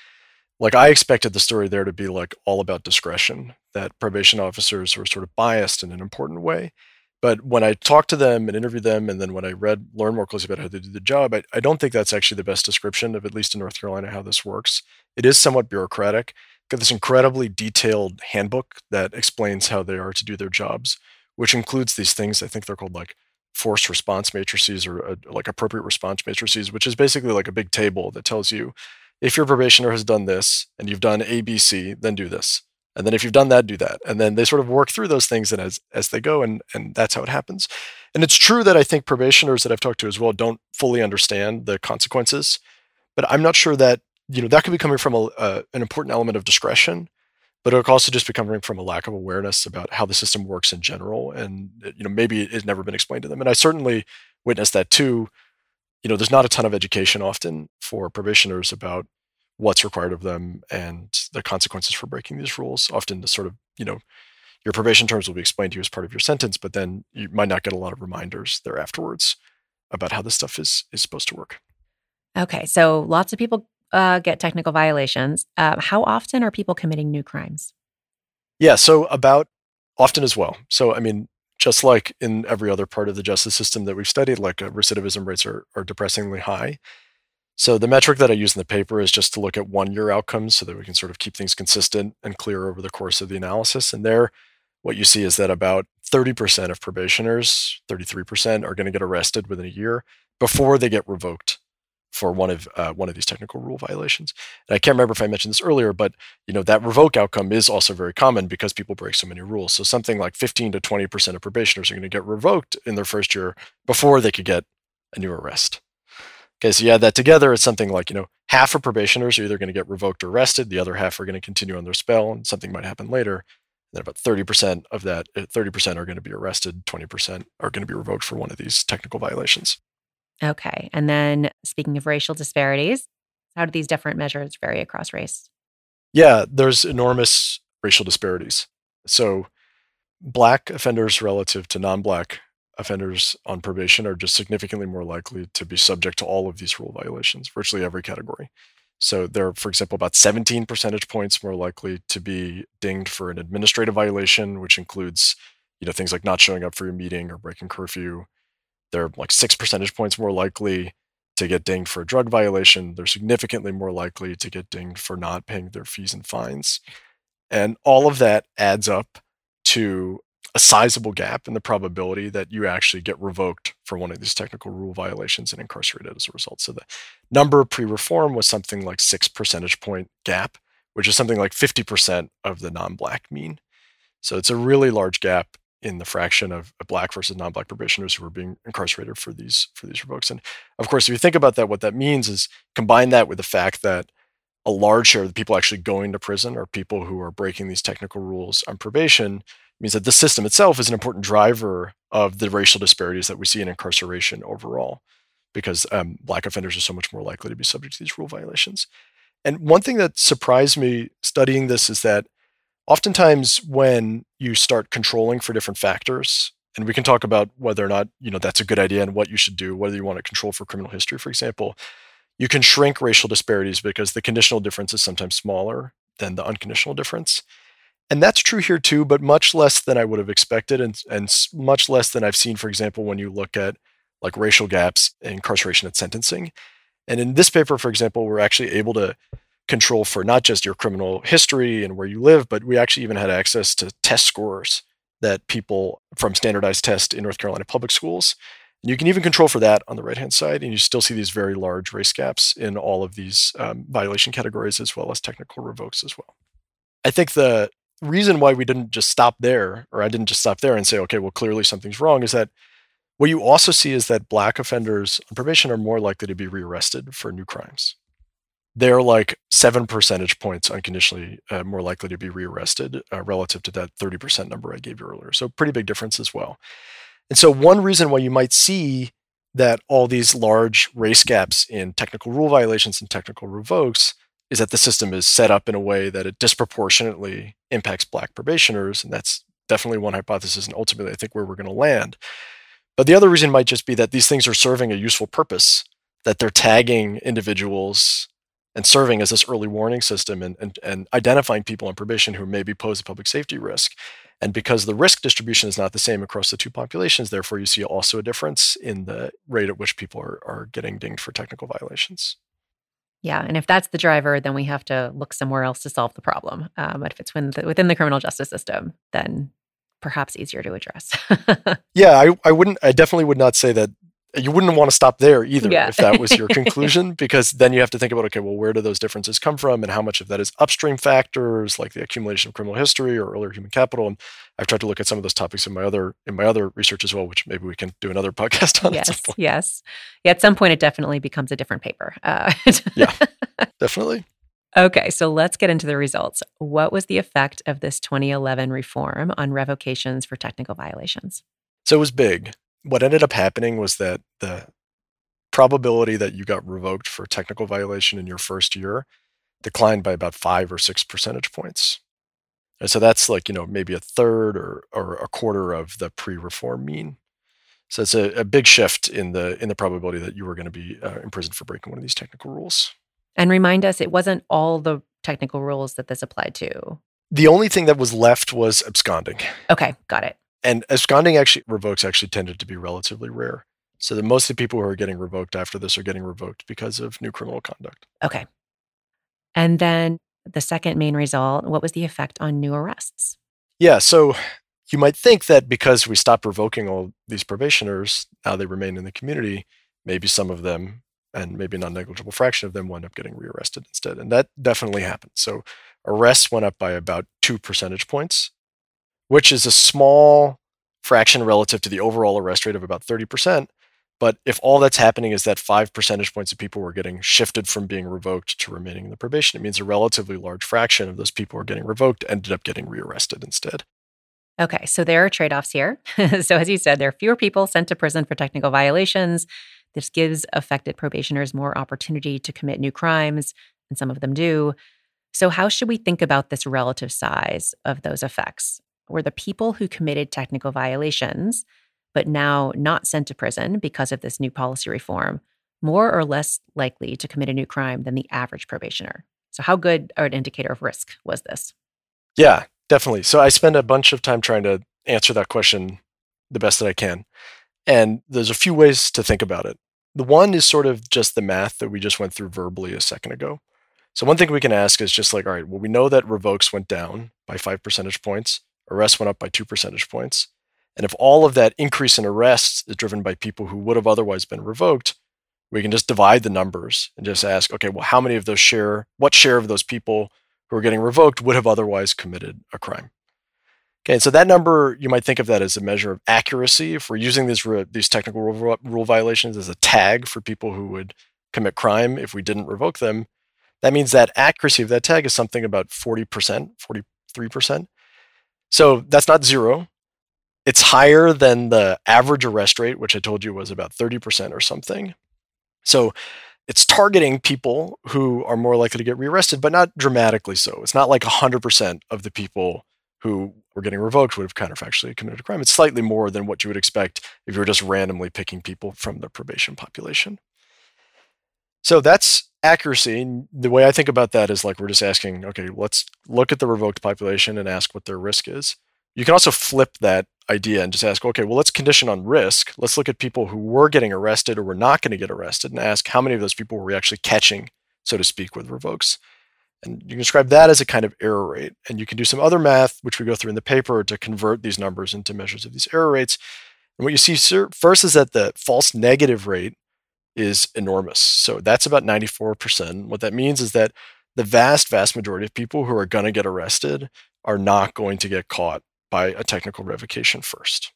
Like I expected the story there to be like all about discretion, that probation officers were sort of biased in an important way. But when I talked to them and interviewed them, and then when I read, learn more closely about how they do the job, I, I don't think that's actually the best description of, at least in North Carolina, how this works. It is somewhat bureaucratic. Got this incredibly detailed handbook that explains how they are to do their jobs which includes these things. I think they're called like forced response matrices or uh, like appropriate response matrices, which is basically like a big table that tells you if your probationer has done this and you've done A, B, C, then do this. And then if you've done that, do that. And then they sort of work through those things and as as they go, and and that's how it happens. And it's true that I think probationers that I've talked to as well don't fully understand the consequences. But I'm not sure that you know that could be coming from a, uh, an important element of discretion but it could also just be coming from a lack of awareness about how the system works in general and you know maybe it's never been explained to them and i certainly witnessed that too you know there's not a ton of education often for probationers about what's required of them and the consequences for breaking these rules often the sort of you know your probation terms will be explained to you as part of your sentence but then you might not get a lot of reminders there afterwards about how this stuff is is supposed to work okay so lots of people uh, get technical violations. Uh, how often are people committing new crimes? Yeah, so about often as well. So, I mean, just like in every other part of the justice system that we've studied, like uh, recidivism rates are, are depressingly high. So, the metric that I use in the paper is just to look at one year outcomes so that we can sort of keep things consistent and clear over the course of the analysis. And there, what you see is that about 30% of probationers, 33%, are going to get arrested within a year before they get revoked for one of uh, one of these technical rule violations. And I can't remember if I mentioned this earlier, but you know that revoke outcome is also very common because people break so many rules. So something like 15 to 20 percent of probationers are going to get revoked in their first year before they could get a new arrest. Okay, so you add that together, it's something like you know half of probationers are either going to get revoked or arrested, the other half are going to continue on their spell, and something might happen later. And then about 30% of that, 30% uh, are going to be arrested, 20% are going to be revoked for one of these technical violations. Okay. And then speaking of racial disparities, how do these different measures vary across race? Yeah, there's enormous racial disparities. So, black offenders relative to non black offenders on probation are just significantly more likely to be subject to all of these rule violations, virtually every category. So, they're, for example, about 17 percentage points more likely to be dinged for an administrative violation, which includes you know things like not showing up for your meeting or breaking curfew they're like six percentage points more likely to get dinged for a drug violation. They're significantly more likely to get dinged for not paying their fees and fines. And all of that adds up to a sizable gap in the probability that you actually get revoked for one of these technical rule violations and incarcerated as a result. So the number pre reform was something like six percentage point gap, which is something like 50% of the non black mean. So it's a really large gap in the fraction of black versus non-black probationers who are being incarcerated for these for these revokes. And of course, if you think about that, what that means is combine that with the fact that a large share of the people actually going to prison are people who are breaking these technical rules on probation means that the system itself is an important driver of the racial disparities that we see in incarceration overall because um, black offenders are so much more likely to be subject to these rule violations. And one thing that surprised me studying this is that oftentimes when you start controlling for different factors and we can talk about whether or not you know that's a good idea and what you should do whether you want to control for criminal history for example you can shrink racial disparities because the conditional difference is sometimes smaller than the unconditional difference and that's true here too but much less than i would have expected and, and much less than i've seen for example when you look at like racial gaps in incarceration and sentencing and in this paper for example we're actually able to control for not just your criminal history and where you live, but we actually even had access to test scores that people from standardized tests in North Carolina public schools. And you can even control for that on the right hand side, and you still see these very large race gaps in all of these um, violation categories as well as technical revokes as well. I think the reason why we didn't just stop there, or I didn't just stop there and say, okay, well, clearly something's wrong, is that What you also see is that black offenders on probation are more likely to be rearrested for new crimes. They're like seven percentage points unconditionally uh, more likely to be rearrested uh, relative to that 30% number I gave you earlier. So, pretty big difference as well. And so, one reason why you might see that all these large race gaps in technical rule violations and technical revokes is that the system is set up in a way that it disproportionately impacts black probationers. And that's definitely one hypothesis, and ultimately, I think where we're going to land. But the other reason might just be that these things are serving a useful purpose, that they're tagging individuals and serving as this early warning system and, and, and identifying people on probation who maybe pose a public safety risk. And because the risk distribution is not the same across the two populations, therefore you see also a difference in the rate at which people are, are getting dinged for technical violations. Yeah, and if that's the driver, then we have to look somewhere else to solve the problem. Um, but if it's within the, within the criminal justice system, then perhaps easier to address. *laughs* yeah, I, I wouldn't. I definitely would not say that you wouldn't want to stop there either yeah. if that was your *laughs* conclusion because then you have to think about okay well where do those differences come from and how much of that is upstream factors like the accumulation of criminal history or earlier human capital and i've tried to look at some of those topics in my other in my other research as well which maybe we can do another *laughs* podcast on yes yes yeah at some point it definitely becomes a different paper uh, *laughs* yeah definitely Okay, so let's get into the results. What was the effect of this 2011 reform on revocations for technical violations? So it was big what ended up happening was that the probability that you got revoked for technical violation in your first year declined by about five or six percentage points. And so that's like, you know, maybe a third or, or a quarter of the pre-reform mean. So it's a, a big shift in the in the probability that you were going to be uh, imprisoned for breaking one of these technical rules. And remind us, it wasn't all the technical rules that this applied to. The only thing that was left was absconding. Okay, got it. And absconding actually revokes actually tended to be relatively rare. So that most of the people who are getting revoked after this are getting revoked because of new criminal conduct. Okay. And then the second main result, what was the effect on new arrests? Yeah, so you might think that because we stopped revoking all these probationers, now they remain in the community, maybe some of them and maybe a non-negligible fraction of them wind up getting rearrested instead. And that definitely happened. So arrests went up by about two percentage points which is a small fraction relative to the overall arrest rate of about 30%. But if all that's happening is that five percentage points of people were getting shifted from being revoked to remaining in the probation, it means a relatively large fraction of those people who are getting revoked ended up getting rearrested instead. Okay, so there are trade offs here. *laughs* so, as you said, there are fewer people sent to prison for technical violations. This gives affected probationers more opportunity to commit new crimes, and some of them do. So, how should we think about this relative size of those effects? Were the people who committed technical violations, but now not sent to prison because of this new policy reform, more or less likely to commit a new crime than the average probationer. So, how good an indicator of risk was this? Yeah, definitely. So, I spend a bunch of time trying to answer that question the best that I can. And there's a few ways to think about it. The one is sort of just the math that we just went through verbally a second ago. So, one thing we can ask is just like, all right, well, we know that revokes went down by five percentage points arrests went up by two percentage points. And if all of that increase in arrests is driven by people who would have otherwise been revoked, we can just divide the numbers and just ask, okay, well, how many of those share, what share of those people who are getting revoked would have otherwise committed a crime? Okay, so that number, you might think of that as a measure of accuracy. If we're using these, these technical rule, rule violations as a tag for people who would commit crime if we didn't revoke them, that means that accuracy of that tag is something about 40%, 43%. So that's not zero. It's higher than the average arrest rate, which I told you was about 30% or something. So it's targeting people who are more likely to get rearrested, but not dramatically so. It's not like 100% of the people who were getting revoked would have counterfactually committed a crime. It's slightly more than what you would expect if you were just randomly picking people from the probation population. So that's accuracy. The way I think about that is like we're just asking, okay, let's look at the revoked population and ask what their risk is. You can also flip that idea and just ask, okay, well, let's condition on risk. Let's look at people who were getting arrested or were not going to get arrested and ask how many of those people were we actually catching, so to speak, with revokes. And you can describe that as a kind of error rate. And you can do some other math, which we go through in the paper, to convert these numbers into measures of these error rates. And what you see first is that the false negative rate is enormous. So that's about 94%. What that means is that the vast, vast majority of people who are going to get arrested are not going to get caught by a technical revocation first.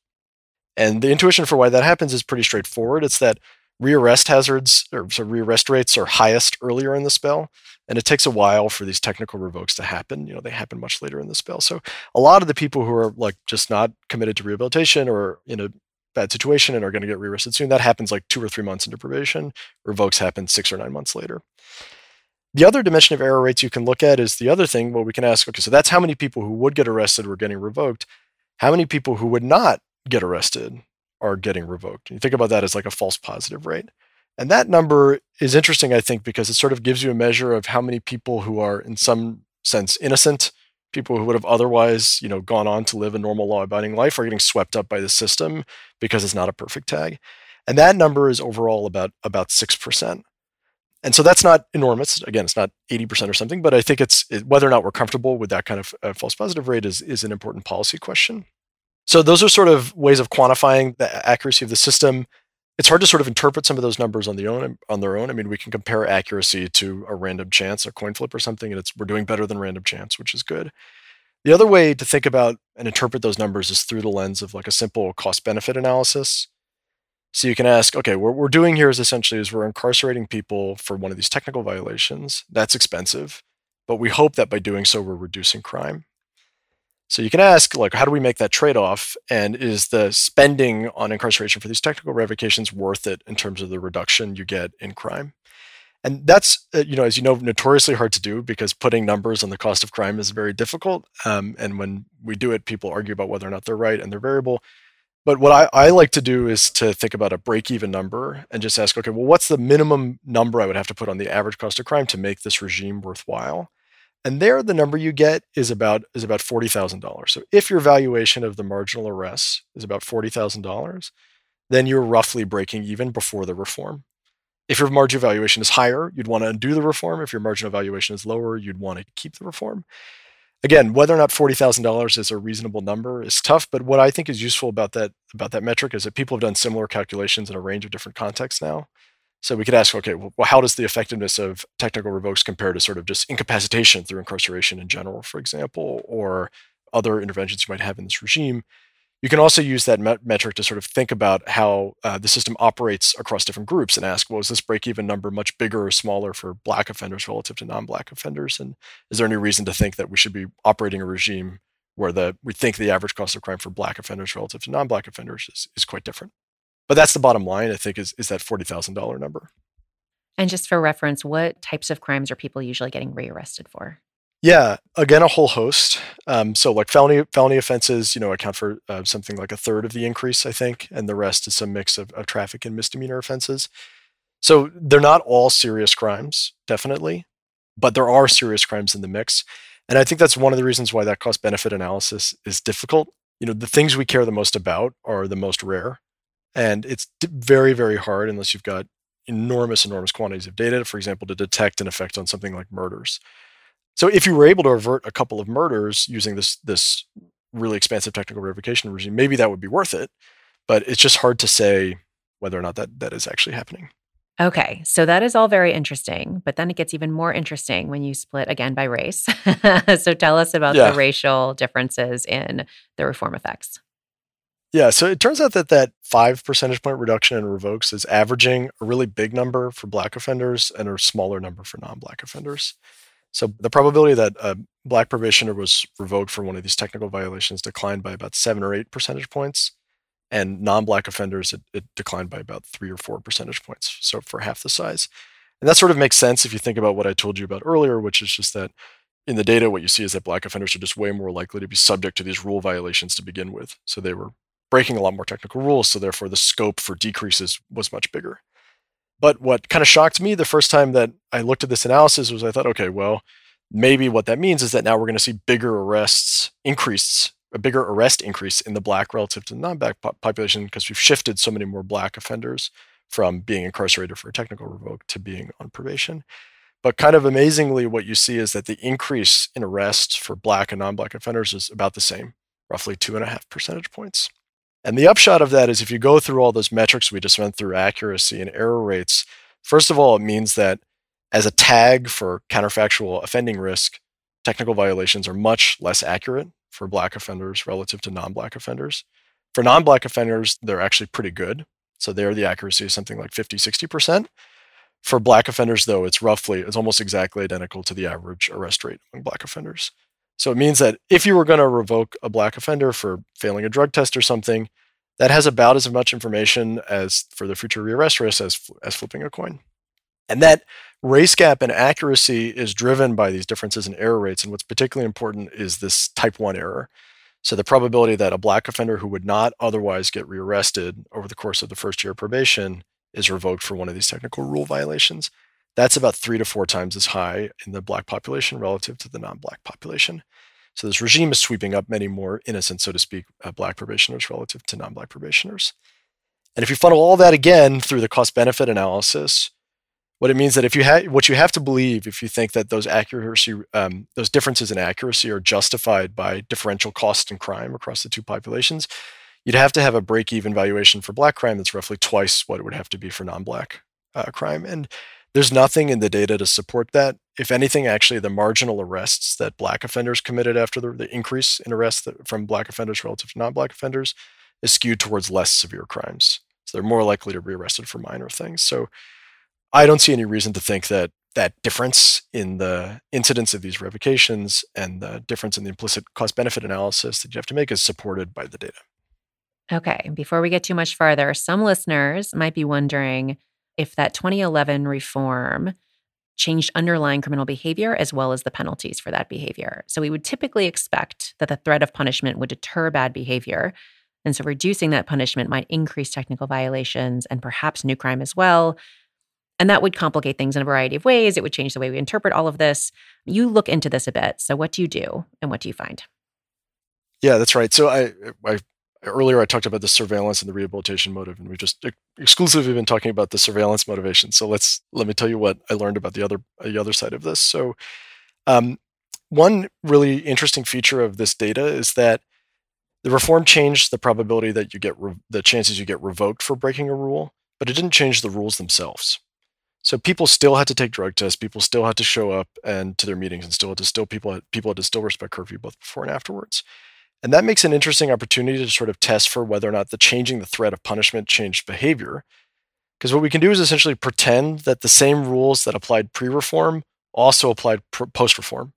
And the intuition for why that happens is pretty straightforward. It's that rearrest hazards or so rearrest rates are highest earlier in the spell and it takes a while for these technical revokes to happen you know they happen much later in the spell so a lot of the people who are like just not committed to rehabilitation or in a bad situation and are going to get rearrested soon that happens like two or three months into probation revokes happen six or nine months later the other dimension of error rates you can look at is the other thing well we can ask okay so that's how many people who would get arrested were getting revoked how many people who would not get arrested are getting revoked. You think about that as like a false positive rate. And that number is interesting, I think, because it sort of gives you a measure of how many people who are, in some sense, innocent, people who would have otherwise, you know, gone on to live a normal law-abiding life, are getting swept up by the system because it's not a perfect tag. And that number is overall about about six percent. And so that's not enormous. Again, it's not 80% or something, but I think it's it, whether or not we're comfortable with that kind of uh, false positive rate is, is an important policy question. So those are sort of ways of quantifying the accuracy of the system. It's hard to sort of interpret some of those numbers on the own on their own. I mean, we can compare accuracy to a random chance, a coin flip or something, and it's we're doing better than random chance, which is good. The other way to think about and interpret those numbers is through the lens of like a simple cost benefit analysis. So you can ask, okay, what we're doing here is essentially is we're incarcerating people for one of these technical violations. That's expensive, but we hope that by doing so we're reducing crime. So you can ask, like, how do we make that trade off? And is the spending on incarceration for these technical revocations worth it in terms of the reduction you get in crime? And that's, uh, you know, as you know, notoriously hard to do because putting numbers on the cost of crime is very difficult. Um, and when we do it, people argue about whether or not they're right and they're variable. But what I, I like to do is to think about a break even number and just ask, okay, well, what's the minimum number I would have to put on the average cost of crime to make this regime worthwhile? And there, the number you get is about is about forty thousand dollars. So if your valuation of the marginal arrests is about forty thousand dollars, then you're roughly breaking even before the reform. If your marginal valuation is higher, you'd want to undo the reform. If your marginal valuation is lower, you'd want to keep the reform. Again, whether or not forty thousand dollars is a reasonable number is tough. But what I think is useful about that about that metric is that people have done similar calculations in a range of different contexts now. So we could ask, okay, well, how does the effectiveness of technical revokes compare to sort of just incapacitation through incarceration in general, for example, or other interventions you might have in this regime? You can also use that met- metric to sort of think about how uh, the system operates across different groups and ask, well, is this break even number much bigger or smaller for black offenders relative to non black offenders? And is there any reason to think that we should be operating a regime where the we think the average cost of crime for black offenders relative to non black offenders is, is quite different? But that's the bottom line, I think, is, is that $40,000 number. And just for reference, what types of crimes are people usually getting rearrested for? Yeah, again, a whole host. Um, so, like felony felony offenses, you know, account for uh, something like a third of the increase, I think, and the rest is some mix of, of traffic and misdemeanor offenses. So they're not all serious crimes, definitely, but there are serious crimes in the mix, and I think that's one of the reasons why that cost benefit analysis is difficult. You know, the things we care the most about are the most rare, and it's very, very hard unless you've got enormous, enormous quantities of data, for example, to detect an effect on something like murders. So if you were able to avert a couple of murders using this this really expansive technical revocation regime, maybe that would be worth it. But it's just hard to say whether or not that that is actually happening. Okay, so that is all very interesting, but then it gets even more interesting when you split again by race. *laughs* so tell us about yeah. the racial differences in the reform effects. Yeah, so it turns out that that five percentage point reduction in revokes is averaging a really big number for black offenders and a smaller number for non-black offenders. So the probability that a black probationer was revoked for one of these technical violations declined by about seven or eight percentage points, and non-black offenders it, it declined by about three or four percentage points, so for half the size. And that sort of makes sense if you think about what I told you about earlier, which is just that in the data, what you see is that black offenders are just way more likely to be subject to these rule violations to begin with. So they were breaking a lot more technical rules, so therefore the scope for decreases was much bigger. But what kind of shocked me the first time that I looked at this analysis was I thought, okay, well, maybe what that means is that now we're going to see bigger arrests increase, a bigger arrest increase in the black relative to the non-black po- population because we've shifted so many more black offenders from being incarcerated for a technical revoke to being on probation. But kind of amazingly, what you see is that the increase in arrests for black and non-black offenders is about the same, roughly two and a half percentage points. And the upshot of that is if you go through all those metrics we just went through, accuracy and error rates, first of all, it means that as a tag for counterfactual offending risk, technical violations are much less accurate for black offenders relative to non-black offenders. For non black offenders, they're actually pretty good. So there, the accuracy is something like 50, 60%. For black offenders, though, it's roughly, it's almost exactly identical to the average arrest rate among black offenders. So it means that if you were going to revoke a black offender for failing a drug test or something, that has about as much information as for the future rearrest risk as, as flipping a coin. And that race gap in accuracy is driven by these differences in error rates. And what's particularly important is this type 1 error. So the probability that a black offender who would not otherwise get rearrested over the course of the first year of probation is revoked for one of these technical rule violations. That's about three to four times as high in the black population relative to the non black population. So this regime is sweeping up many more innocent, so to speak, uh, black probationers relative to non black probationers. And if you funnel all that again through the cost benefit analysis, what it means that if you what you have to believe if you think that those accuracy um, those differences in accuracy are justified by differential cost and crime across the two populations you'd have to have a break-even valuation for black crime that's roughly twice what it would have to be for non-black uh, crime and there's nothing in the data to support that. If anything actually the marginal arrests that black offenders committed after the, the increase in arrests that, from black offenders relative to non-black offenders is skewed towards less severe crimes. So they're more likely to be arrested for minor things. So I don't see any reason to think that that difference in the incidence of these revocations and the difference in the implicit cost benefit analysis that you have to make is supported by the data. Okay, before we get too much farther, some listeners might be wondering if that 2011 reform changed underlying criminal behavior as well as the penalties for that behavior. So we would typically expect that the threat of punishment would deter bad behavior. And so reducing that punishment might increase technical violations and perhaps new crime as well. And that would complicate things in a variety of ways. It would change the way we interpret all of this. You look into this a bit. So, what do you do and what do you find? Yeah, that's right. So, I, I earlier I talked about the surveillance and the rehabilitation motive, and we've just exclusively been talking about the surveillance motivation. So, let's let me tell you what I learned about the other the other side of this. So, um, one really interesting feature of this data is that the reform changed the probability that you get re- the chances you get revoked for breaking a rule, but it didn't change the rules themselves. So people still had to take drug tests. People still had to show up and to their meetings, and still had to still people had, people had to still respect curfew both before and afterwards. And that makes an interesting opportunity to sort of test for whether or not the changing the threat of punishment changed behavior. Because what we can do is essentially pretend that the same rules that applied pre-reform also applied post-reform.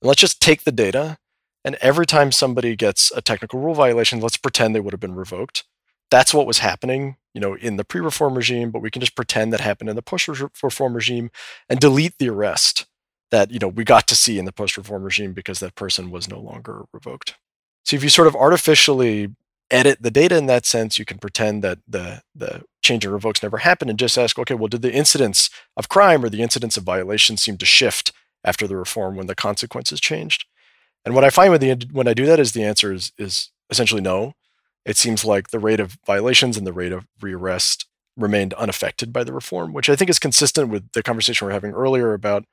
And let's just take the data, and every time somebody gets a technical rule violation, let's pretend they would have been revoked that's what was happening, you know, in the pre-reform regime, but we can just pretend that happened in the post-reform regime and delete the arrest that, you know, we got to see in the post-reform regime because that person was no longer revoked. So if you sort of artificially edit the data in that sense, you can pretend that the the change in revokes never happened and just ask, okay, well, did the incidence of crime or the incidence of violation seem to shift after the reform when the consequences changed? And what I find when the when I do that is the answer is is essentially no it seems like the rate of violations and the rate of rearrest remained unaffected by the reform, which I think is consistent with the conversation we are having earlier about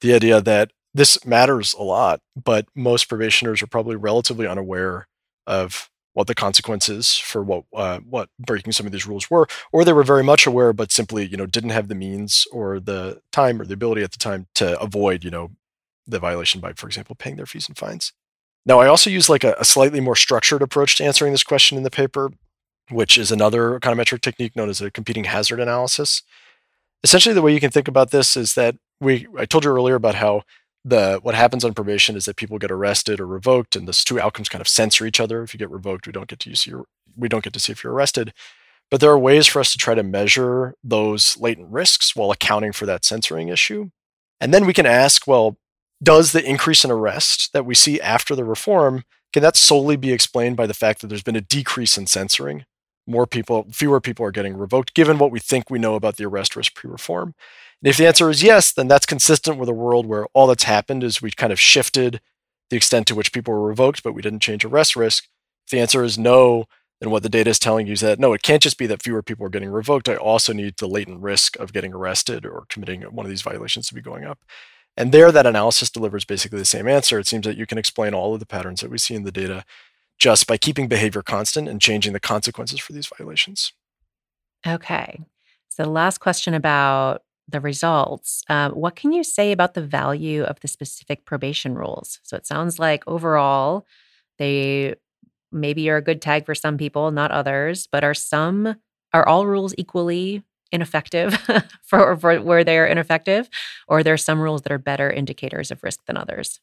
the idea that this matters a lot, but most probationers are probably relatively unaware of what the consequences for what uh, what breaking some of these rules were, or they were very much aware, but simply you know didn't have the means or the time or the ability at the time to avoid you know the violation by, for example, paying their fees and fines. Now, I also use like a, a slightly more structured approach to answering this question in the paper, which is another econometric technique known as a competing hazard analysis. Essentially, the way you can think about this is that we I told you earlier about how the what happens on probation is that people get arrested or revoked, and those two outcomes kind of censor each other. If you get revoked, we don't get to your we don't get to see if you're arrested. But there are ways for us to try to measure those latent risks while accounting for that censoring issue. And then we can ask, well, does the increase in arrest that we see after the reform can that solely be explained by the fact that there's been a decrease in censoring more people fewer people are getting revoked given what we think we know about the arrest risk pre-reform and if the answer is yes then that's consistent with a world where all that's happened is we kind of shifted the extent to which people were revoked but we didn't change arrest risk if the answer is no then what the data is telling you is that no it can't just be that fewer people are getting revoked i also need the latent risk of getting arrested or committing one of these violations to be going up and there, that analysis delivers basically the same answer. It seems that you can explain all of the patterns that we see in the data just by keeping behavior constant and changing the consequences for these violations. Okay. So, the last question about the results. Uh, what can you say about the value of the specific probation rules? So, it sounds like overall they maybe you're a good tag for some people, not others, but are some are all rules equally ineffective *laughs* for, for where they're ineffective or are there some rules that are better indicators of risk than others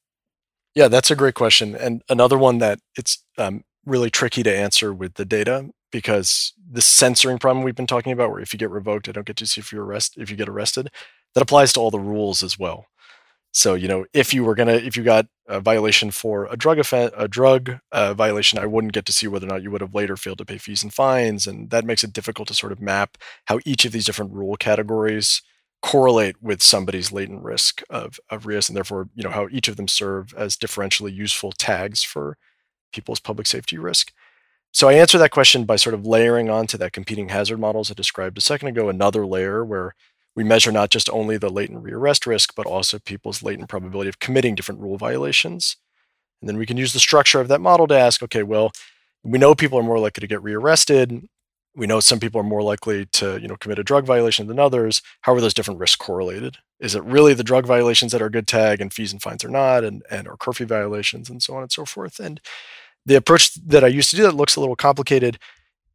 yeah that's a great question and another one that it's um, really tricky to answer with the data because the censoring problem we've been talking about where if you get revoked i don't get to see if you arrest if you get arrested that applies to all the rules as well. So, you know, if you were gonna, if you got a violation for a drug offense, a drug uh, violation, I wouldn't get to see whether or not you would have later failed to pay fees and fines, and that makes it difficult to sort of map how each of these different rule categories correlate with somebody's latent risk of of risk, and therefore, you know, how each of them serve as differentially useful tags for people's public safety risk. So I answer that question by sort of layering onto that competing hazard models I described a second ago, another layer where we measure not just only the latent rearrest risk, but also people's latent probability of committing different rule violations. And then we can use the structure of that model to ask, okay, well, we know people are more likely to get rearrested. We know some people are more likely to, you know, commit a drug violation than others. How are those different risks correlated? Is it really the drug violations that are good tag and fees and fines are not, and and or curfew violations and so on and so forth? And the approach that I used to do that looks a little complicated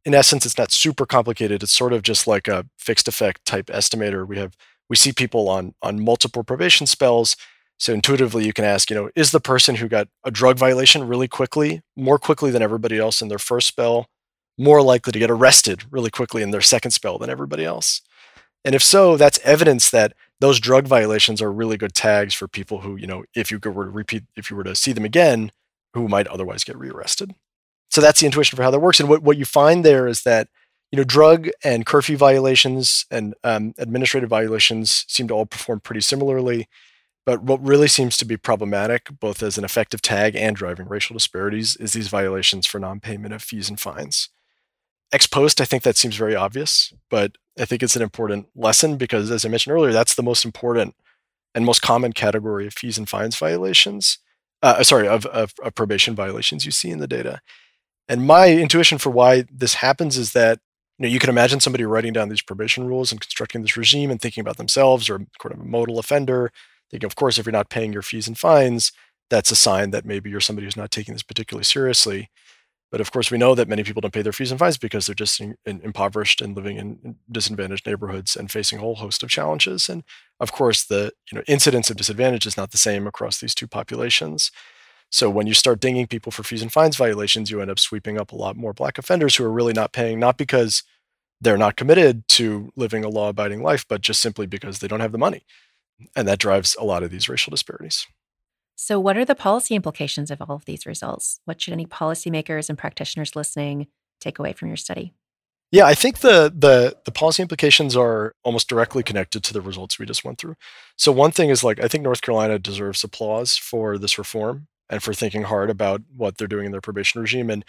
in essence, it's not super complicated. It's sort of just like a fixed effect type estimator. We have we see people on on multiple probation spells. So intuitively, you can ask, you know, is the person who got a drug violation really quickly, more quickly than everybody else in their first spell, more likely to get arrested really quickly in their second spell than everybody else? And if so, that's evidence that those drug violations are really good tags for people who, you know, if you were to repeat, if you were to see them again, who might otherwise get rearrested. So that's the intuition for how that works. And what, what you find there is that you know drug and curfew violations and um, administrative violations seem to all perform pretty similarly. But what really seems to be problematic, both as an effective tag and driving racial disparities, is these violations for non-payment of fees and fines. Ex post, I think that seems very obvious, but I think it's an important lesson because, as I mentioned earlier, that's the most important and most common category of fees and fines violations. Uh, sorry, of, of, of probation violations you see in the data. And my intuition for why this happens is that you know you can imagine somebody writing down these probation rules and constructing this regime and thinking about themselves or kind of a modal offender. Thinking, of course, if you're not paying your fees and fines, that's a sign that maybe you're somebody who's not taking this particularly seriously. But of course, we know that many people don't pay their fees and fines because they're just in, in, impoverished and living in disadvantaged neighborhoods and facing a whole host of challenges. And of course, the you know incidence of disadvantage is not the same across these two populations. So when you start dinging people for fees and fines violations, you end up sweeping up a lot more black offenders who are really not paying, not because they're not committed to living a law abiding life, but just simply because they don't have the money. And that drives a lot of these racial disparities. So, what are the policy implications of all of these results? What should any policymakers and practitioners listening take away from your study? Yeah, I think the the the policy implications are almost directly connected to the results we just went through. So one thing is like I think North Carolina deserves applause for this reform and for thinking hard about what they're doing in their probation regime. And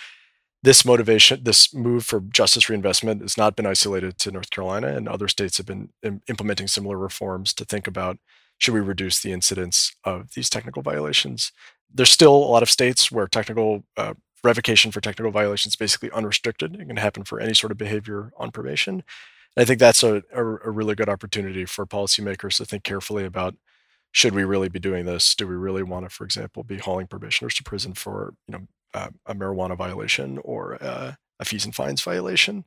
this motivation, this move for justice reinvestment has not been isolated to North Carolina, and other states have been Im- implementing similar reforms to think about should we reduce the incidence of these technical violations. There's still a lot of states where technical uh, revocation for technical violations is basically unrestricted. It can happen for any sort of behavior on probation. And I think that's a, a, a really good opportunity for policymakers to think carefully about should we really be doing this? Do we really want to, for example, be hauling probationers to prison for you know uh, a marijuana violation or uh, a fees and fines violation?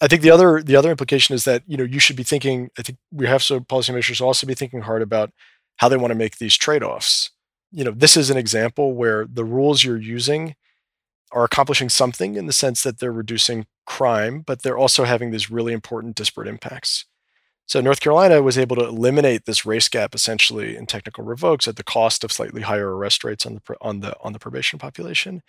I think the other the other implication is that you know you should be thinking. I think we have so policymakers also be thinking hard about how they want to make these trade offs. You know, this is an example where the rules you're using are accomplishing something in the sense that they're reducing crime, but they're also having these really important disparate impacts. So North Carolina was able to eliminate this race gap essentially in technical revokes at the cost of slightly higher arrest rates on the on the on the probation population.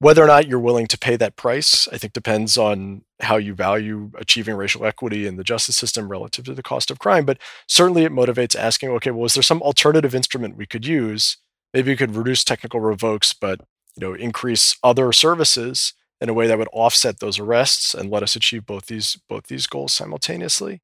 Whether or not you're willing to pay that price, I think depends on how you value achieving racial equity in the justice system relative to the cost of crime. But certainly it motivates asking, okay, well, is there some alternative instrument we could use? Maybe we could reduce technical revokes, but you know, increase other services in a way that would offset those arrests and let us achieve both these both these goals simultaneously.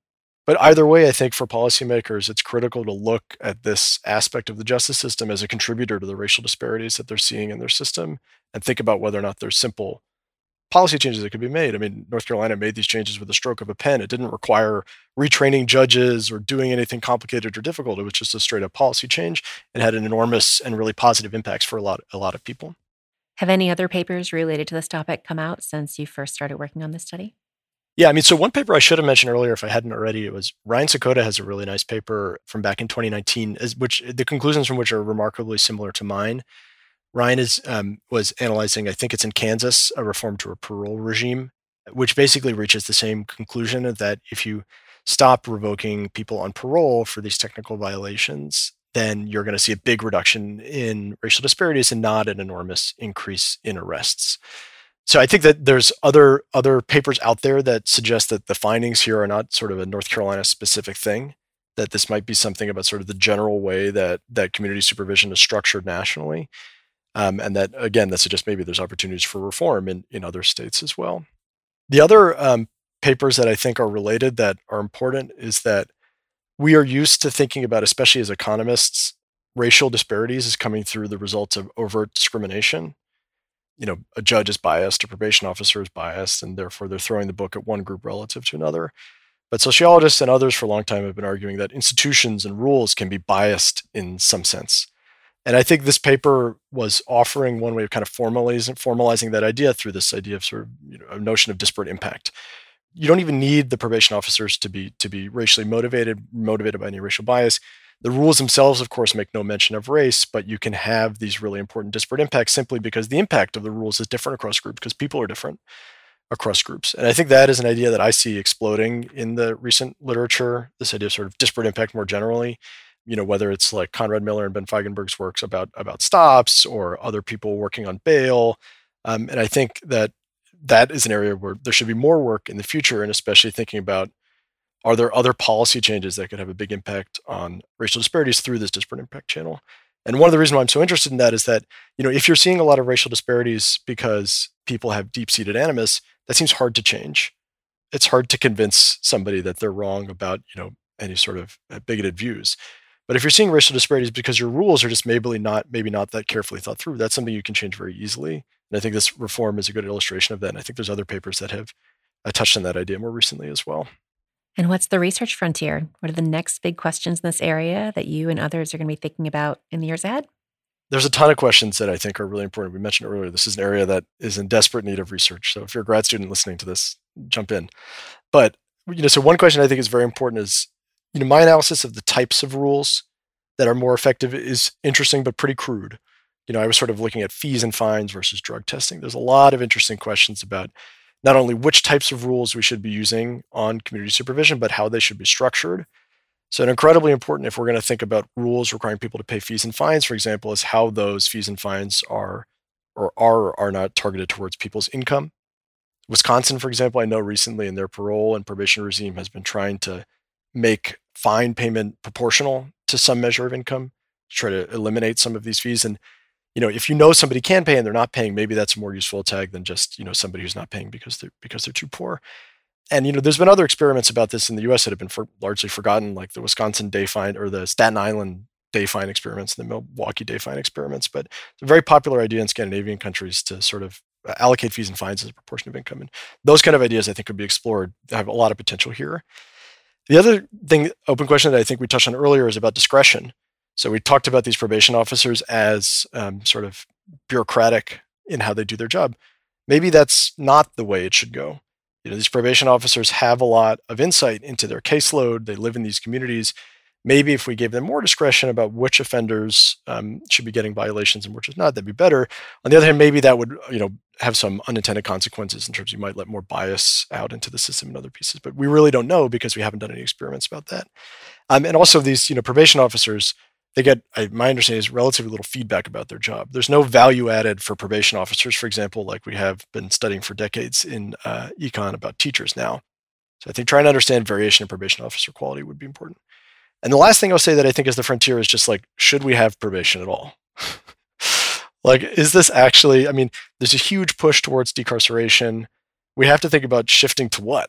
But either way, I think for policymakers, it's critical to look at this aspect of the justice system as a contributor to the racial disparities that they're seeing in their system and think about whether or not there's simple policy changes that could be made. I mean, North Carolina made these changes with a stroke of a pen. It didn't require retraining judges or doing anything complicated or difficult. It was just a straight up policy change and had an enormous and really positive impacts for a lot a lot of people. Have any other papers related to this topic come out since you first started working on this study? Yeah, I mean, so one paper I should have mentioned earlier, if I hadn't already, it was Ryan Sakoda has a really nice paper from back in 2019, which the conclusions from which are remarkably similar to mine. Ryan is um, was analyzing, I think it's in Kansas, a reform to a parole regime, which basically reaches the same conclusion that if you stop revoking people on parole for these technical violations, then you're going to see a big reduction in racial disparities and not an enormous increase in arrests. So I think that there's other other papers out there that suggest that the findings here are not sort of a North Carolina specific thing, that this might be something about sort of the general way that that community supervision is structured nationally. Um, and that again, that suggests maybe there's opportunities for reform in, in other states as well. The other um, papers that I think are related that are important is that we are used to thinking about, especially as economists, racial disparities is coming through the results of overt discrimination. You know, a judge is biased, a probation officer is biased, and therefore they're throwing the book at one group relative to another. But sociologists and others for a long time have been arguing that institutions and rules can be biased in some sense. And I think this paper was offering one way of kind of formalizing, formalizing that idea through this idea of sort of you know, a notion of disparate impact you don't even need the probation officers to be to be racially motivated, motivated by any racial bias. The rules themselves, of course, make no mention of race, but you can have these really important disparate impacts simply because the impact of the rules is different across groups because people are different across groups. And I think that is an idea that I see exploding in the recent literature, this idea of sort of disparate impact more generally. You know, whether it's like Conrad Miller and Ben Feigenberg's works about about stops or other people working on bail. Um, and I think that that is an area where there should be more work in the future, and especially thinking about are there other policy changes that could have a big impact on racial disparities through this disparate impact channel? And one of the reasons why I'm so interested in that is that, you know, if you're seeing a lot of racial disparities because people have deep-seated animus, that seems hard to change. It's hard to convince somebody that they're wrong about, you know, any sort of uh, bigoted views. But if you're seeing racial disparities because your rules are just maybe not maybe not that carefully thought through, that's something you can change very easily. And I think this reform is a good illustration of that. And I think there's other papers that have uh, touched on that idea more recently as well. And what's the research frontier? What are the next big questions in this area that you and others are going to be thinking about in the years ahead? There's a ton of questions that I think are really important. We mentioned earlier, this is an area that is in desperate need of research. So if you're a grad student listening to this, jump in. But you know, so one question I think is very important is, you know, my analysis of the types of rules that are more effective is interesting but pretty crude you know, I was sort of looking at fees and fines versus drug testing. There's a lot of interesting questions about not only which types of rules we should be using on community supervision, but how they should be structured. So, an incredibly important if we're going to think about rules requiring people to pay fees and fines, for example, is how those fees and fines are or are or are not targeted towards people's income. Wisconsin, for example, I know recently in their parole and probation regime has been trying to make fine payment proportional to some measure of income to try to eliminate some of these fees. And you know, if you know somebody can pay and they're not paying, maybe that's a more useful tag than just, you know, somebody who's not paying because they're because they're too poor. And you know, there's been other experiments about this in the U.S. that have been for, largely forgotten, like the Wisconsin day fine or the Staten Island day fine experiments, and the Milwaukee day fine experiments. But it's a very popular idea in Scandinavian countries to sort of uh, allocate fees and fines as a proportion of income, and those kind of ideas I think could be explored. Have a lot of potential here. The other thing, open question that I think we touched on earlier is about discretion. So we talked about these probation officers as um, sort of bureaucratic in how they do their job. Maybe that's not the way it should go. You know, these probation officers have a lot of insight into their caseload. They live in these communities. Maybe if we gave them more discretion about which offenders um, should be getting violations and which is not, that'd be better. On the other hand, maybe that would you know have some unintended consequences in terms you might let more bias out into the system and other pieces. But we really don't know because we haven't done any experiments about that. Um, and also, these you know probation officers they get my understanding is relatively little feedback about their job. There's no value added for probation officers. For example like we have been studying for decades in uh, econ about teachers now. So i think trying to understand variation in probation officer quality would be important. And the last thing i'll say that i think is the frontier is just like should we have probation at all? *laughs* Like is this actually i mean there's a huge push towards decarceration. We have to think about shifting to what?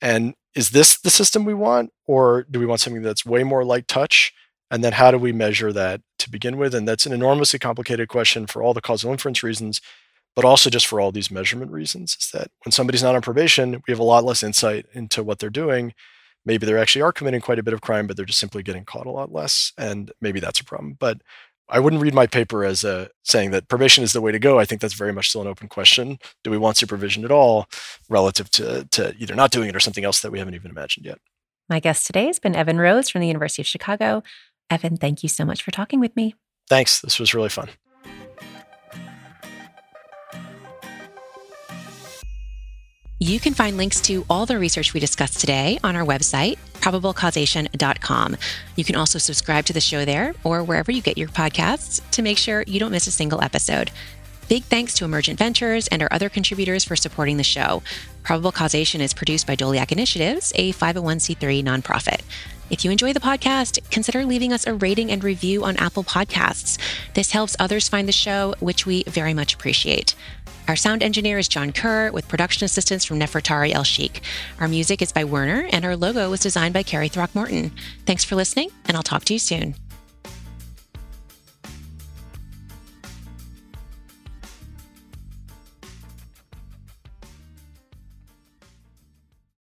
And is this the system we want or do we want something that's way more light touch and then how do we measure that to begin with? And that's an enormously complicated question for all the causal inference reasons, but also just for all these measurement reasons. Is that when somebody's not on probation, we have a lot less insight into what they're doing. Maybe they actually are committing quite a bit of crime, but they're just simply getting caught a lot less. And maybe that's a problem. But I wouldn't read my paper as uh, saying that probation is the way to go. I think that's very much still an open question. Do we want supervision at all relative to, to either not doing it or something else that we haven't even imagined yet? My guest today has been Evan Rose from the University of Chicago. Evan, thank you so much for talking with me. Thanks. This was really fun. You can find links to all the research we discussed today on our website, probablecausation.com. You can also subscribe to the show there or wherever you get your podcasts to make sure you don't miss a single episode. Big thanks to Emergent Ventures and our other contributors for supporting the show. Probable Causation is produced by Doleac Initiatives, a 501c3 nonprofit. If you enjoy the podcast, consider leaving us a rating and review on Apple Podcasts. This helps others find the show, which we very much appreciate. Our sound engineer is Jon Keur, with production assistance from Nefertari El Sheikh. Our music is by Werner, and our logo was designed by Carrie Throckmorton. Thanks for listening, and I'll talk to you soon.